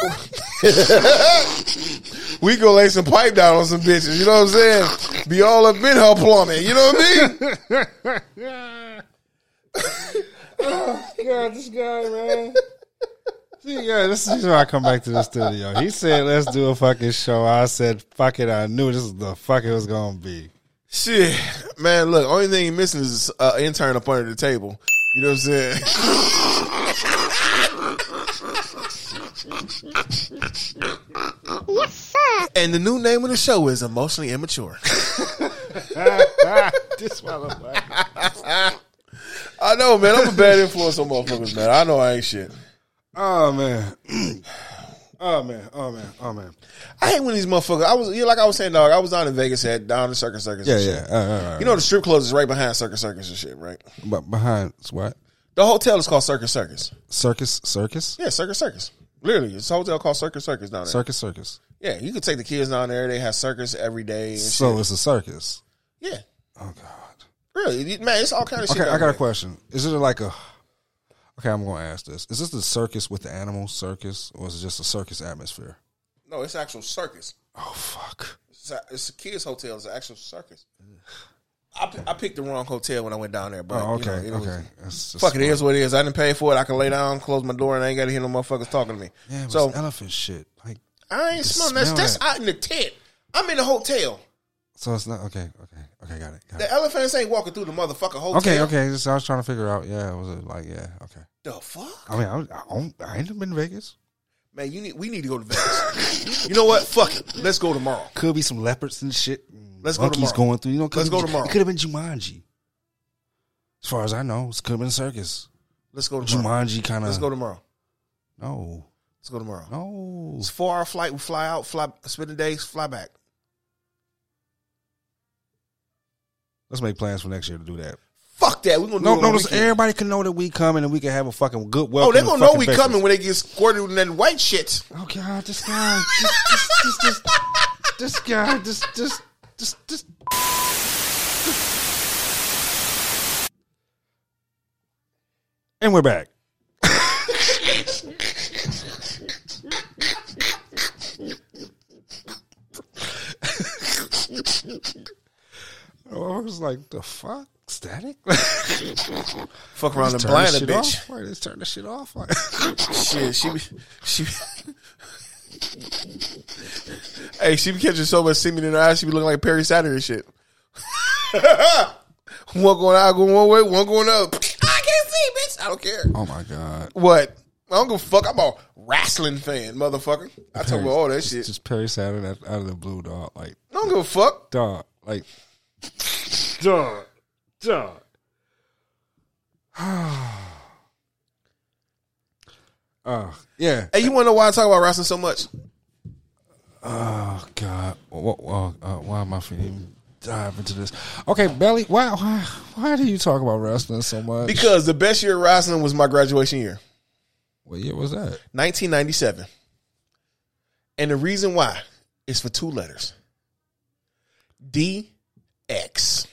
we go lay some pipe down on some bitches. You know what I'm saying? Be all up in her plumbing. You know what I mean? Oh, God, this guy, man. See, yeah, this is why I come back to the studio. He said, "Let's do a fucking show." I said, "Fuck it." I knew this is the fuck it was gonna be. Shit, man. Look, only thing you missing is uh, intern up under the table. You know what I'm saying? Yes, sir. And the new name of the show is Emotionally Immature. this motherfucker. I know, man. I'm a bad influence on motherfuckers, man. I know I ain't shit. Oh man. Oh man, oh man, oh man. I hate when these motherfuckers. I was, you know, like I was saying, dog. I was down in Vegas at down in Circus Circus. Yeah, and yeah. shit. Uh, uh, uh, You know, the strip club is right behind Circus Circus and shit, right? but behind what? The hotel is called Circus Circus. Circus, circus, Yeah, Circus Circus. Literally, it's a hotel called Circus Circus down there. circus, circus. Yeah, you could take the kids down there. They have circus every day. And So shit. it's a circus. yeah, Oh god. really, man, it's all kind of shit. Okay, I got a question. Is it like a? Okay, I'm going to ask this. Is this the circus with the animals circus, or is it just a circus atmosphere? No, it's actual circus. Oh fuck. It's a, it's a kids' hotel. It's an actual circus. I, I picked the wrong hotel when I went down there, but Oh, you know, okay, it okay. That's just Fuck it, it is what it is. I didn't pay for it. I can lay down, close my door, and I ain't got to hear no motherfuckers talking to me. Yeah, so elephant shit. Like, I ain't smelling that. smell That's that. out in the tent. I'm in the hotel. So it's not okay. Okay, okay, got it. Got The it. elephants ain't walking through the motherfucking hotel. Okay, okay. Just, I was trying to figure out. Yeah, was it like yeah? Okay. The fuck, I mean, I, was- I, don't- I ain't been to Vegas. man? You need. We need to go to Vegas. you know what? Fuck it. Let's go tomorrow. Could be some leopards and shit. Let's go Monkeys tomorrow. going through. You know, could Let's have go been- tomorrow. It could have been Jumanji. As far as I know, it could have been circus. Let's go tomorrow. Jumanji kind of. Let's go tomorrow. No, Let's go tomorrow. no. It's a four hour flight. We fly out, fly, spend the days, fly back. Let's make plans for next year to do that. Fuck that. We're gonna do No, no, everybody can know that we coming and we can have a fucking good welcome. Oh, they're gonna know we Vegas. coming when they get squirted in that white shit. Oh God, this guy, this, this, this, this, this guy, this, this, this, this. And we're back. I was like, the fuck? Static? Fuck around and Turn blind a bitch. Why just turn the shit off? Like, Shit, she be, she. Be, hey, she be catching so much semen in her eyes. She be looking like Perry Saturn and shit. one going out, going one way, one going up. I can't see, bitch. I don't care. oh my god. What? I don't give a fuck. I'm a wrestling fan, motherfucker. I talk about all that shit. Just Perry Saturn out, out of the blue, dog. Like, I don't give a fuck. dog. Like, dog. Dog. uh, yeah. Hey, you want to know why I talk about wrestling so much? Oh God. What, uh, uh, why am I feeling dive into this? Okay, Belly. Why? Why? Why do you talk about wrestling so much? Because the best year of wrestling was my graduation year, what year was that? 1997. And the reason why is for two letters DX.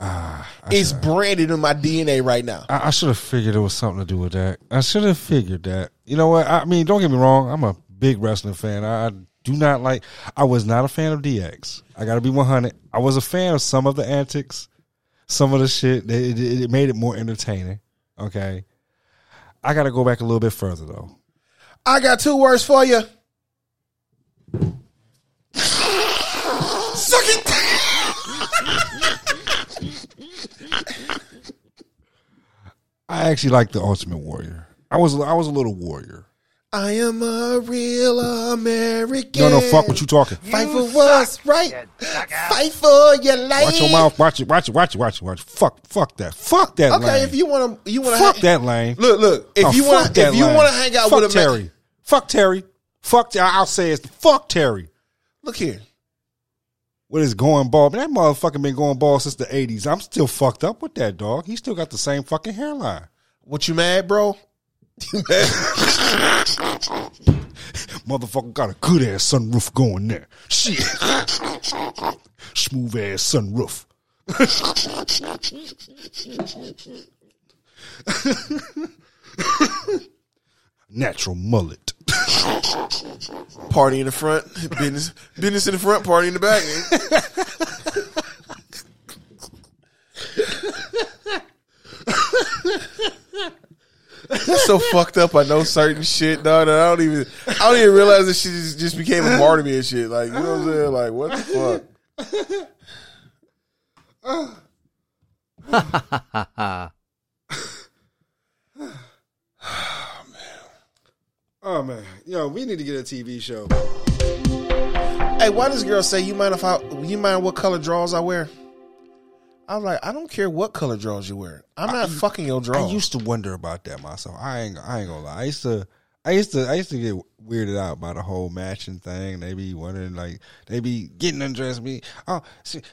Ah, It's branded in my DNA right now. I, I should have figured it was something to do with that. I should have figured that. You know what? I mean, don't get me wrong. I'm a big wrestling fan. I, I do not like. I was not a fan of DX. I got to be 100. I was a fan of some of the antics, some of the shit. It, it, it made it more entertaining. Okay. I got to go back a little bit further though. I got two words for you. Suck it. I actually like the Ultimate Warrior. I was I was a little warrior. I am a real American. No, no, fuck what you talking. Fight for what's right. Fight for your life. Watch your mouth. Watch it. Watch it. Watch it. Watch it. Watch it. Fuck. Fuck that. Fuck that. Okay, lane. if you want to, you want to fuck that lane. Look, look. If Oh, you want, that if you want to hang out fuck with a man- Terry. Fuck Terry. Fuck. Ter- I'll say it's fuck Terry. look here. With his going ball, but that motherfucker been going bald since the eighties. I'm still fucked up with that dog. He still got the same fucking hairline. What you mad, bro? You mad? Motherfucker got a good ass sunroof going there. Shit. Smooth ass sunroof. Natural mullet. Party in the front, business, business in the front, party in the back. So fucked up. I know certain shit, dog. I don't even, I don't even realize that shit just, just became a part of me and shit. Like, you know what I'm saying? Like, what the fuck? Oh man, yo, we need to get a TV show. Hey, why does girl say you mind if I, you mind what color drawers I wear? I'm like, I don't care what color drawers you wear. I'm not fucking your drawers. I used to wonder about that myself. I ain't, I ain't gonna lie. I used to, I used to I used to get weirded out by the whole matching thing. They be wondering like they be getting undressed me. Oh,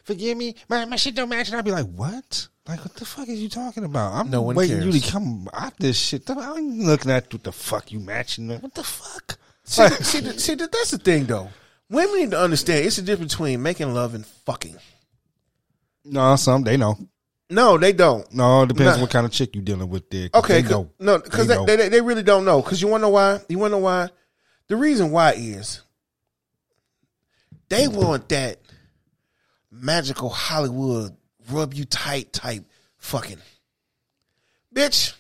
forgive me, my my shit don't match, and I'd be like, what? Like what the fuck is you talking about? I'm No one waiting you cares. to come out this shit. I ain't looking at what the fuck you matching. What the fuck? See, see, see, that's the thing though. Women need to understand it's the difference between making love and fucking. No, some they know. No, they don't. No, it depends on what kind of chick you dealing with. There, Okay, 'cause- no, because They they, they, they really don't know. Because you want to know why? You want to know why? The reason why is they want that magical Hollywood rub you tight type fucking. Bitch,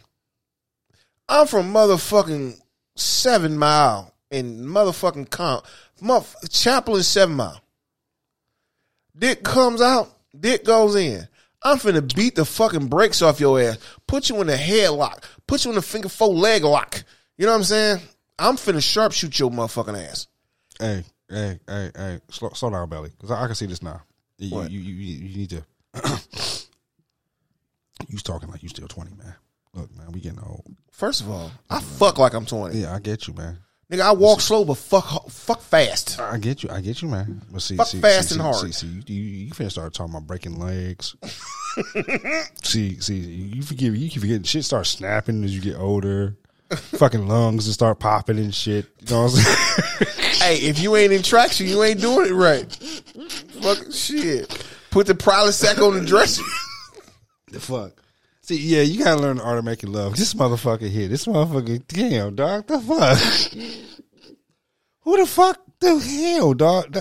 I'm from motherfucking Seven Mile in motherfucking comp, motherf- Chaplain Seven Mile. Dick comes out, dick goes in. I'm finna beat the fucking brakes off your ass. Put you in a headlock. Put you in a figure four leg lock. You know what I'm saying? I'm finna sharpshoot your motherfucking ass. Hey, hey, hey, hey, slow, slow down, belly, because I, I can see this now. You, What? you, you, you, you need to. you talking like you still twenty, man. Look, man, we getting old. First of all, I fuck like I'm 20. Yeah, I get you, man. Nigga, I walk slow but fuck fuck fast. I get you. I get you, man. But see, Fuck see, fast see, and hard. See, see, you, you, you finna start talking about breaking legs. see, see, you forget, you keep forgetting shit starts snapping as you get older. Fucking lungs and start popping and shit. You know what I'm saying? Hey, if you ain't in traction, you ain't doing it right. Fucking shit. Put the Prilosec on the dresser. the fuck. See, yeah, you gotta learn the art of making love. This motherfucker here, this motherfucker, damn, dog, the fuck. Who the fuck the hell, dog?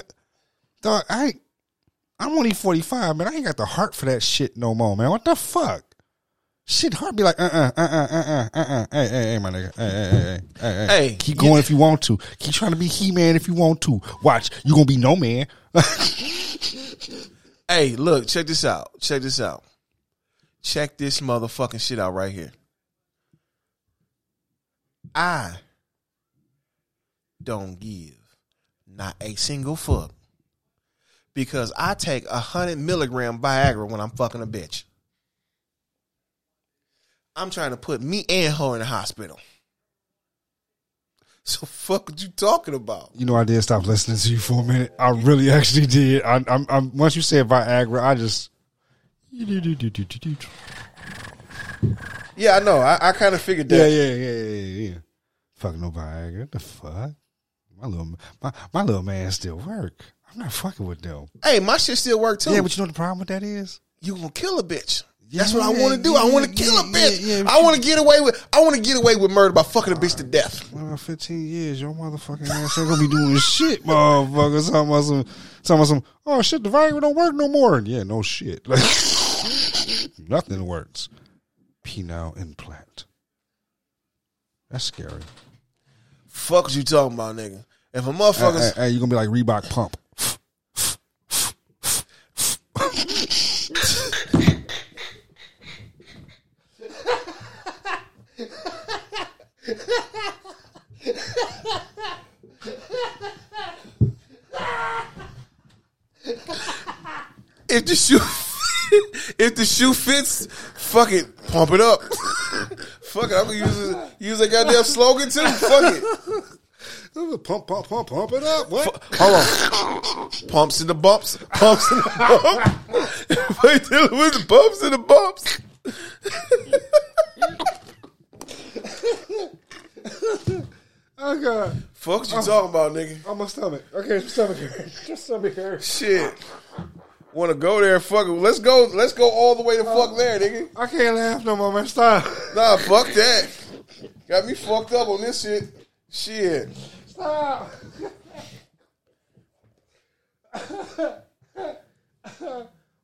Dog, I, I'm only 45, man. I ain't got the heart for that shit no more, man. What the fuck? Shit, heart be like, uh, uh, uh, uh, uh, uh, uh. uh, Hey, hey, hey, my nigga. Hey, hey, hey, hey, hey. Hey, keep going if you want to. Keep trying to be he man if you want to. Watch, you gonna be no man. Hey, look, check this out. Check this out. Check this motherfucking shit out right here. I don't give not a single fuck because I take a hundred milligram Viagra when I'm fucking a bitch. I'm trying to put me and her in the hospital. So fuck what you talking about? You know, I did stop listening to you for a minute. I really actually did. I, I'm, I'm, once you said Viagra, I just. Yeah, I know. I, I kind of figured that. yeah, yeah, yeah, yeah, yeah. Fuck no Viagra. The fuck? My little, my, my little man still work. I'm not fucking with them. Hey, my shit still work too. Yeah, but you know what the problem with that is? you gonna kill a bitch. That's what I want to do. I want to kill a bitch. I want to get away with. I want to get away with murder by fucking a bitch to death. Well, 15 years, your motherfucking ass ain't gonna be doing shit, motherfucker. Talking about some, talking about some, oh shit, the Viagra don't work no more. Yeah, no shit. Like, nothing works. Penile implant. That's scary. Fuck what you talking about, nigga. If a Hey, motherfucker, hey, hey, you gonna be like Reebok pump. If the shoe, if the shoe fits, fuck it, pump it up. fuck it, I'm gonna use a, use a goddamn slogan too. Fuck it. pump, pump, pump, pump it up. What? Hold on. Pumps and the bumps. Pumps and the bumps. Wait dealing with the bumps and the bumps. Oh god, Fuck what you talking about, nigga. On my stomach. Okay, stomach hurts. Your stomach hurts. Shit. Want to go there? Fuck it. Let's go. Let's go all the way to fuck there, nigga. I can't laugh no more, man. Stop. Nah, fuck that. Got me fucked up on this shit. Shit. Stop.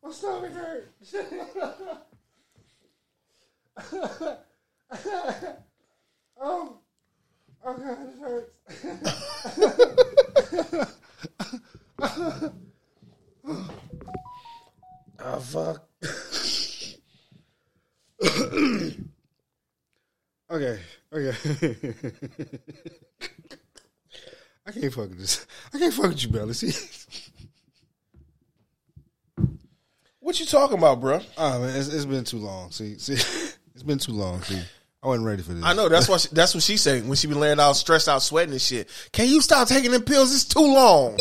my stomach hurts. oh, oh god, it hurts. Oh fuck. Okay, okay. I can't fuck with this. I can't fuck with you, Belly. See, What you talking about, bro? oh ah, man, it's, it's been too long. See, see, it's been too long. See, I wasn't ready for this. I know that's what she, that's what she's saying when she be laying out, stressed out, sweating and shit. Can you stop taking them pills? It's too long.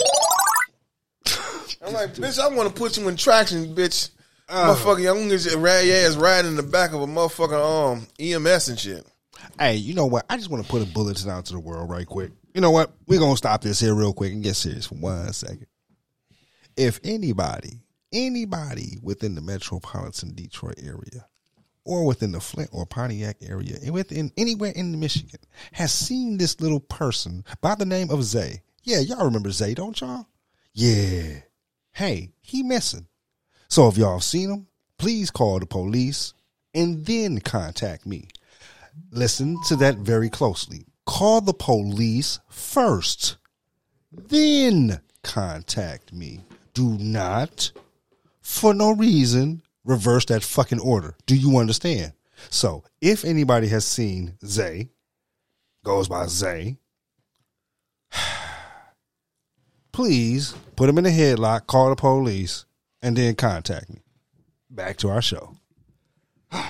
I'm like, bitch, I want to put you in traction, bitch. Motherfucker, I'm gonna get your rad ass riding in the back of a motherfucking um EMS and shit. Hey, you know what? I just want to put a bulletin out to the world right quick. You know what? We're gonna stop this here real quick and get serious for one second. If anybody, anybody within the metropolitan Detroit area, or within the Flint or Pontiac area, and within anywhere in Michigan, has seen this little person by the name of Zay. Yeah, y'all remember Zay, don't y'all? Yeah. Hey, he missing. So if y'all seen him, please call the police and then contact me. Listen to that very closely. Call the police first, then contact me. Do not, for no reason, reverse that fucking order. Do you understand? So, if anybody has seen Zay, goes by Zay, please put him in a headlock, call the police, and then contact me. Back to our show.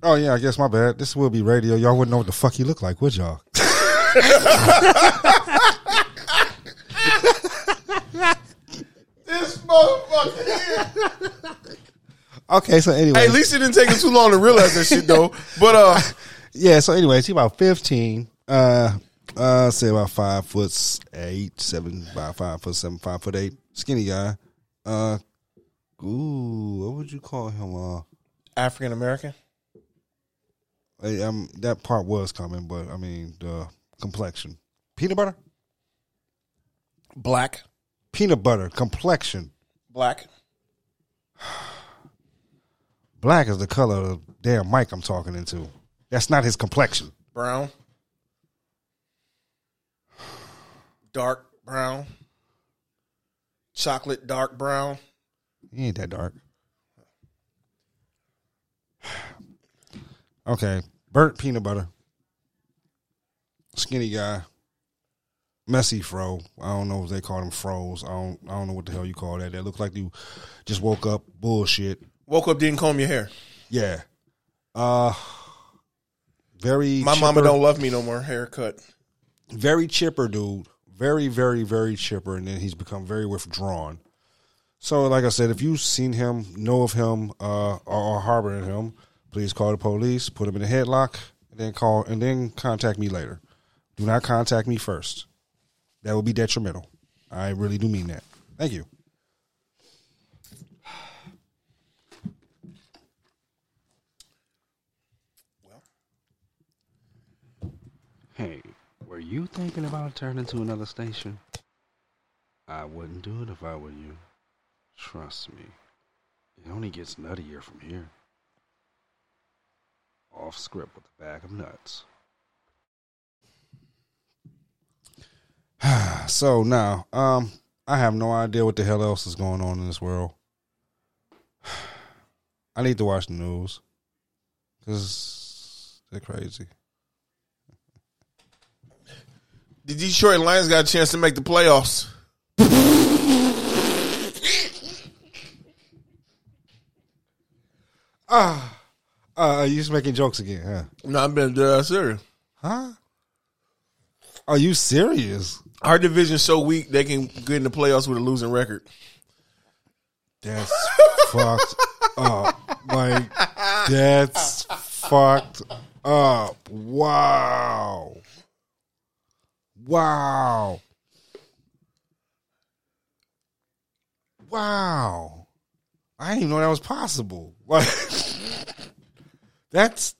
Oh yeah, I guess my bad. This will be radio. Y'all wouldn't know what the fuck he looked like, would y'all? This motherfucker. Okay, so anyway, Hey, at least it didn't take him too long to realize that shit though. But uh, yeah. So anyway, he about fifteen. Uh, uh, say about five foot eight, seven, about five foot seven, five foot eight, skinny guy. Uh, ooh, what would you call him? Uh, African American. Um, that part was coming, but I mean the complexion, peanut butter, Black. Peanut butter complexion. Black. Black is the color of the damn mic I'm talking into. That's not his complexion. Brown. Dark brown. Chocolate dark brown. He ain't that dark. Okay, burnt peanut butter, skinny guy, messy fro. I don't know if they call them froze. I don't. I don't know what the hell you call that. That look like you just woke up. Bullshit. Woke up, didn't comb your hair. Yeah. Uh. Very. My mama don't love me no more. Haircut. very chipper dude. Very, very, very chipper, and then he's become very withdrawn. So, like I said, if you've seen him, know of him, uh, or, or harboring him, please call the police, put him in a headlock, and then call, and then contact me later. Do not contact me first. That would be detrimental. I really do mean that. Thank you. Well, hey, were you thinking about turning to another station? I wouldn't do it if I were you. Trust me. It only gets nuttier from here. Off script with a bag of nuts. So now, um, I have no idea what the hell else is going on in this world. I need to watch the news because they're crazy. The Detroit Lions got a chance to make the playoffs. Uh, are you just making jokes again, huh? No, I've been dead serious. Huh? Are you serious? Our division's so weak they can get in the playoffs with a losing record. That's fucked up. Like, that's fucked up. Wow. Wow. Wow. I didn't even know that was possible. Like, that's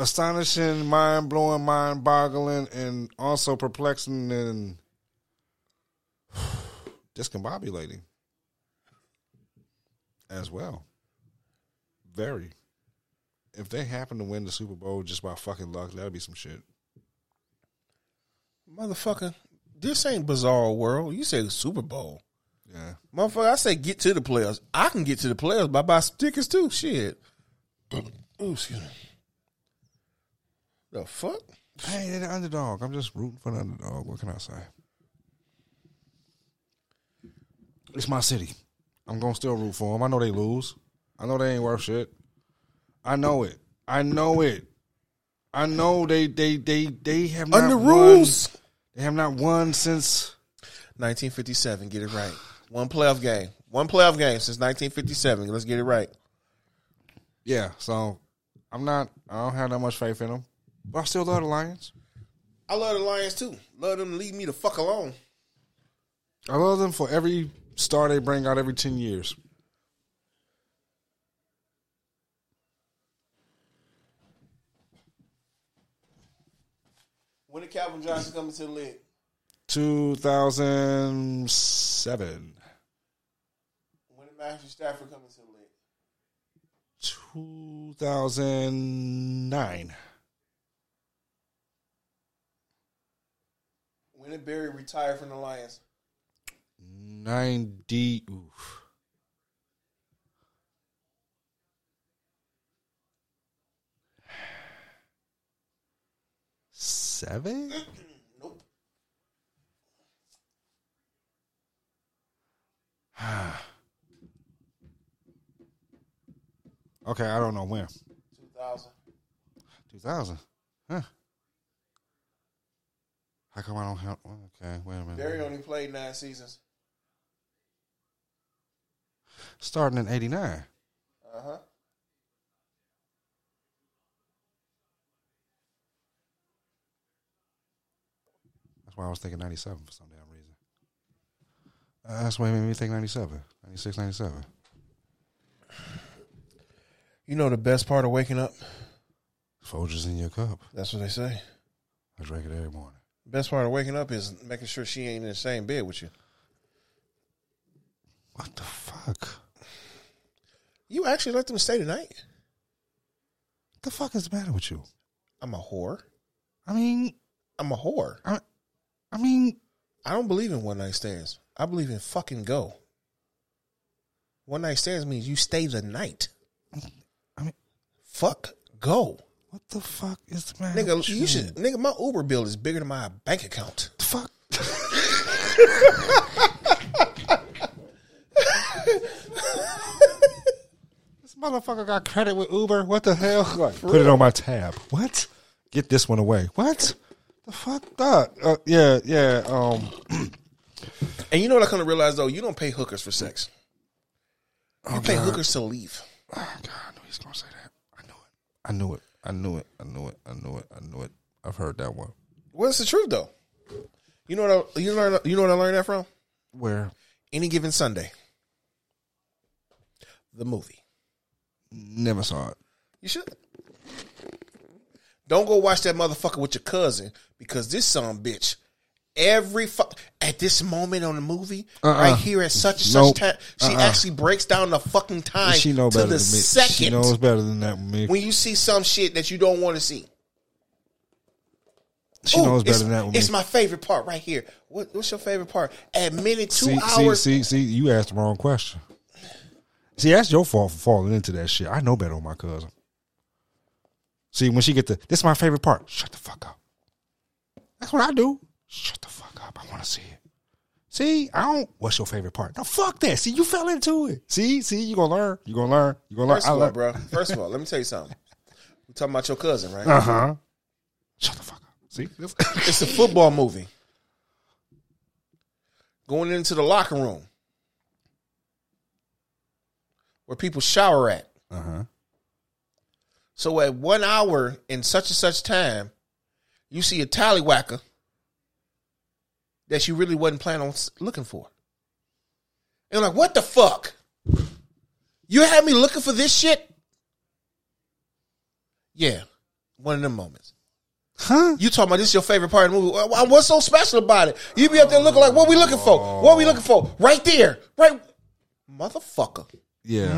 astonishing, mind blowing, mind boggling, and also perplexing and discombobulating as well. Very. If they happen to win the Super Bowl just by fucking luck, that'd be some shit. Motherfucker, this ain't bizarre world. You say the Super Bowl. Yeah. Motherfucker, I say get to the playoffs. I can get to the playoffs by buy stickers too. Shit. Ooh, excuse me. The fuck? Hey, they're the underdog. I'm just rooting for the underdog. What can I say? It's my city. I'm gonna still root for them. I know they lose. I know they ain't worth shit. I know it. I know it. I know they they they they have not Under won- rules. They have not won since 1957. Get it right. One playoff game. One playoff game since 1957. Let's get it right. yeah. So I'm not. I don't have that much faith in them, but I still love the Lions. I love the Lions too. Love them to leave me the fuck alone. I love them for every star they bring out every ten years. When did Calvin Johnson come into the league? 2007, When did Matthew Stafford come into the league? 2009, When did Barry retire from the Lions? 90. Oof. Seven? Nope. Okay, I don't know when. 2000. 2000. Huh. How come I don't have. Okay, wait a minute. Barry only played nine seasons. Starting in 89. Uh huh. That's why I was thinking 97 for some damn reason. Uh, that's why it made me think 97. 96, 97. You know the best part of waking up? Folgers in your cup. That's what they say. I drink it every morning. Best part of waking up is making sure she ain't in the same bed with you. What the fuck? You actually let them stay tonight? What the fuck is the matter with you? I'm a whore. I mean, I'm a whore. I, I mean, I don't believe in one night stands. I believe in fucking go. One night stands means you stay the night. I mean, Fuck go. What the fuck is the matter Nigga, with you should nigga, my Uber bill is bigger than my bank account. The fuck? this motherfucker got credit with Uber. What the hell? Put it on my tab. What? Get this one away. What? The fuck? That? Uh, yeah, yeah. Um, And you know what I kind of realized though? You don't pay hookers for sex. You Oh, pay God. hookers to leave. Oh God, I knew he was gonna say that. I knew it. I knew it. I knew it. I knew it. I knew it. I knew it. I've heard that one. What's the truth though. You know what I, you I- you know what I learned that from? Where? Any given Sunday. The movie. Never saw it. You should. Don't go watch that motherfucker with your cousin because this son bitch. Every fu- at this moment on the movie, Uh-uh. right here at such and Nope. such time, she Uh-uh. actually breaks down the fucking time she know to better the than me. second She knows better than that me. when you see some shit that you don't want to see. She Ooh, knows better than that with It's me. my favorite part right here. What, what's your favorite part? At minute two see, hours. see, see, see, you asked the wrong question. See, that's your fault for falling into that shit. I know better on my cousin. See, when she get the, this is my favorite part. Shut the fuck up. That's what I do. Shut the fuck up. I want to see it. See, I don't. What's your favorite part? No, fuck that. See, you fell into it. See, see, you gonna learn. You gonna learn. You gonna learn. First of all, learn. bro. First of all, let me tell you something. We're talking about your cousin, right? Uh huh. Shut the fuck up. See, It's a football movie. Going into the locker room where people shower at. uh huh. So at one hour in such and such time, you see a tallywhacker that you really wasn't planning on looking for. And like, what the fuck? You had me looking for this shit? Yeah, one of them moments. Huh? You talking about this is your favorite part of the movie? What's so special about it? You be up there looking like, what we looking for? What we looking for? Right there, right, motherfucker, Yeah.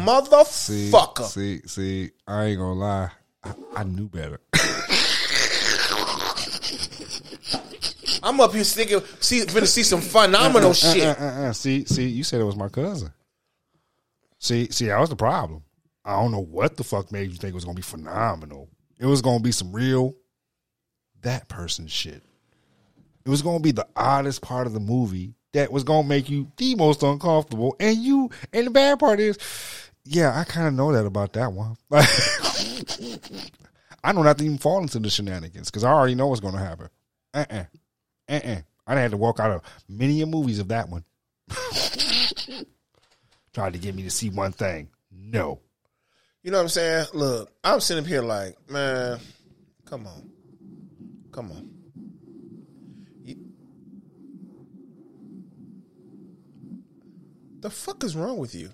See, motherfucker. see, see, I ain't gonna lie. I, I knew better. I'm up here thinking, see, gonna see some phenomenal shit. Uh, uh, uh. See, see, you said it was my cousin. See, see, that was the problem. I don't know what the fuck made you think it was gonna be phenomenal. It was gonna be some real that person shit. It was gonna be the oddest part of the movie that was gonna make you the most uncomfortable. And you and the bad part is, yeah, I kind of know that about that one. I don't have to even fall into the shenanigans because I already know what's gonna happen. Uh uh-uh. Uh. Uh-uh. I had to walk out of many a movies of that one. Tried to get me to see one thing. No. You know what I'm saying? Look, I'm sitting up here like, man, come on. Come on. You- the fuck is wrong with you?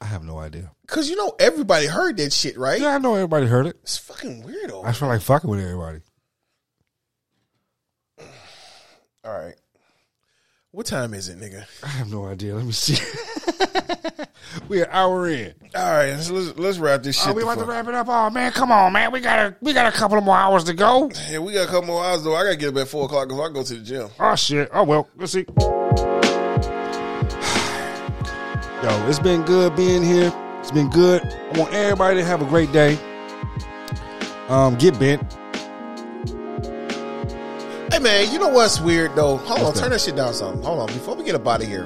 I have no idea. Cause you know everybody heard that shit, right? Yeah, I know everybody heard it. It's fucking weirdo. I feel like fucking with everybody. All right. What time is it, nigga? I have no idea. Let me see. We're an hour in. All right, let's let's, let's wrap this shit. Oh, we about to wrap it up. Oh man, come on, man. We got a we got a couple of more hours to go. Yeah, we got a couple more hours though. I gotta get up at four o'clock because I go to the gym. Oh shit. Oh well. Let's see. Yo, it's been good being here. It's been good. I want everybody to have a great day. Um, get bent. Hey man, you know what's weird though? Hold on, What's turn that? that shit down some. Hold on, before we get up out of here.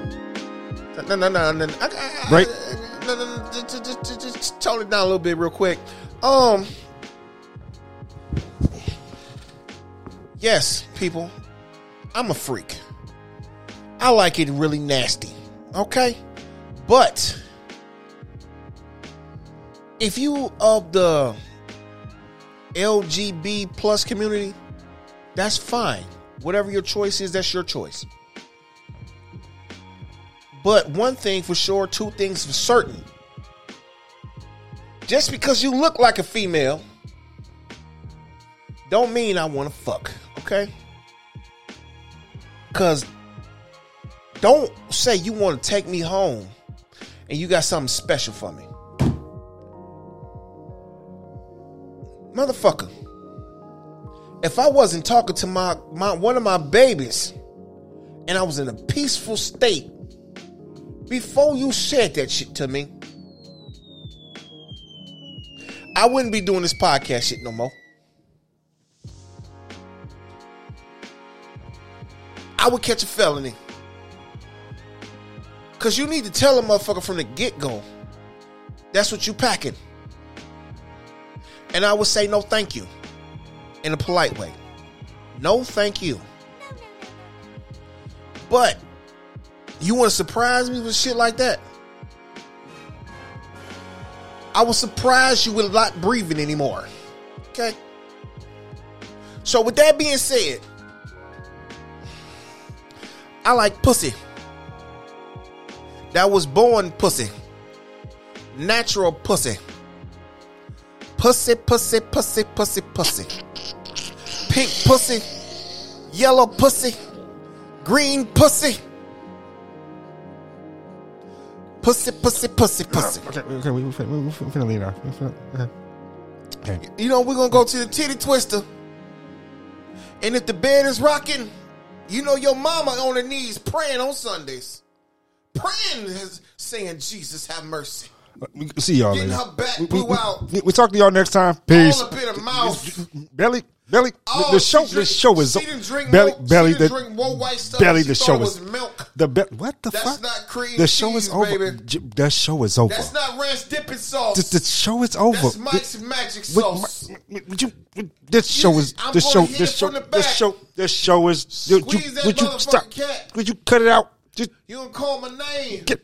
No, no, no, no. I, No, no, no, just, just, just, just tone it down a little bit, real quick. Um. Yes, people, I'm a freak. I like it really nasty. Okay, but if you of the LGB plus community, that's fine. Whatever your choice is, that's your choice. But one thing for sure, two things for certain. Just because you look like a female, don't mean I want to fuck, okay? Because don't say you want to take me home and you got something special for me. Motherfucker if I wasn't talking to my, my one of my babies and I was in a peaceful state before you said that shit to me, I wouldn't be doing this podcast shit no more. I would catch a felony. Cause you need to tell a motherfucker from the get-go. That's what you packing. And I would say no thank you in a polite way. No, thank you. But you want to surprise me with shit like that? I will surprise you with not breathing anymore. Okay? So, with that being said, I like pussy. That was born pussy. Natural pussy. Pussy, pussy, pussy, pussy, pussy pink pussy, yellow pussy, green pussy. Pussy, pussy, pussy, pussy. Okay, okay, we we finna, we, we finna leave off. We finna, okay. Okay. You know, we're gonna go to the titty twister. And if the bed is rocking, you know your mama on her knees praying on Sundays. Praying, saying, Jesus have mercy. We see y'all Getting later. her back we, blew we, out. we, we talk to y'all next time. Peace. All up in her mouth. Belly, belly. Oh, the show, she the show is she didn't drink belly, more- belly. the drink more white stuff. belly. The show is milk. The be, what the That's fuck? not cream the show cheese, is over. J- The show is over. That's not ranch dipping sauce. the, the show is over. That's Mike's magic sauce. my- would you, would- this show is I'm this show this show from the this show this show is. Would you, that would you stop? cat. Would you cut it out? Just You don't call my name. get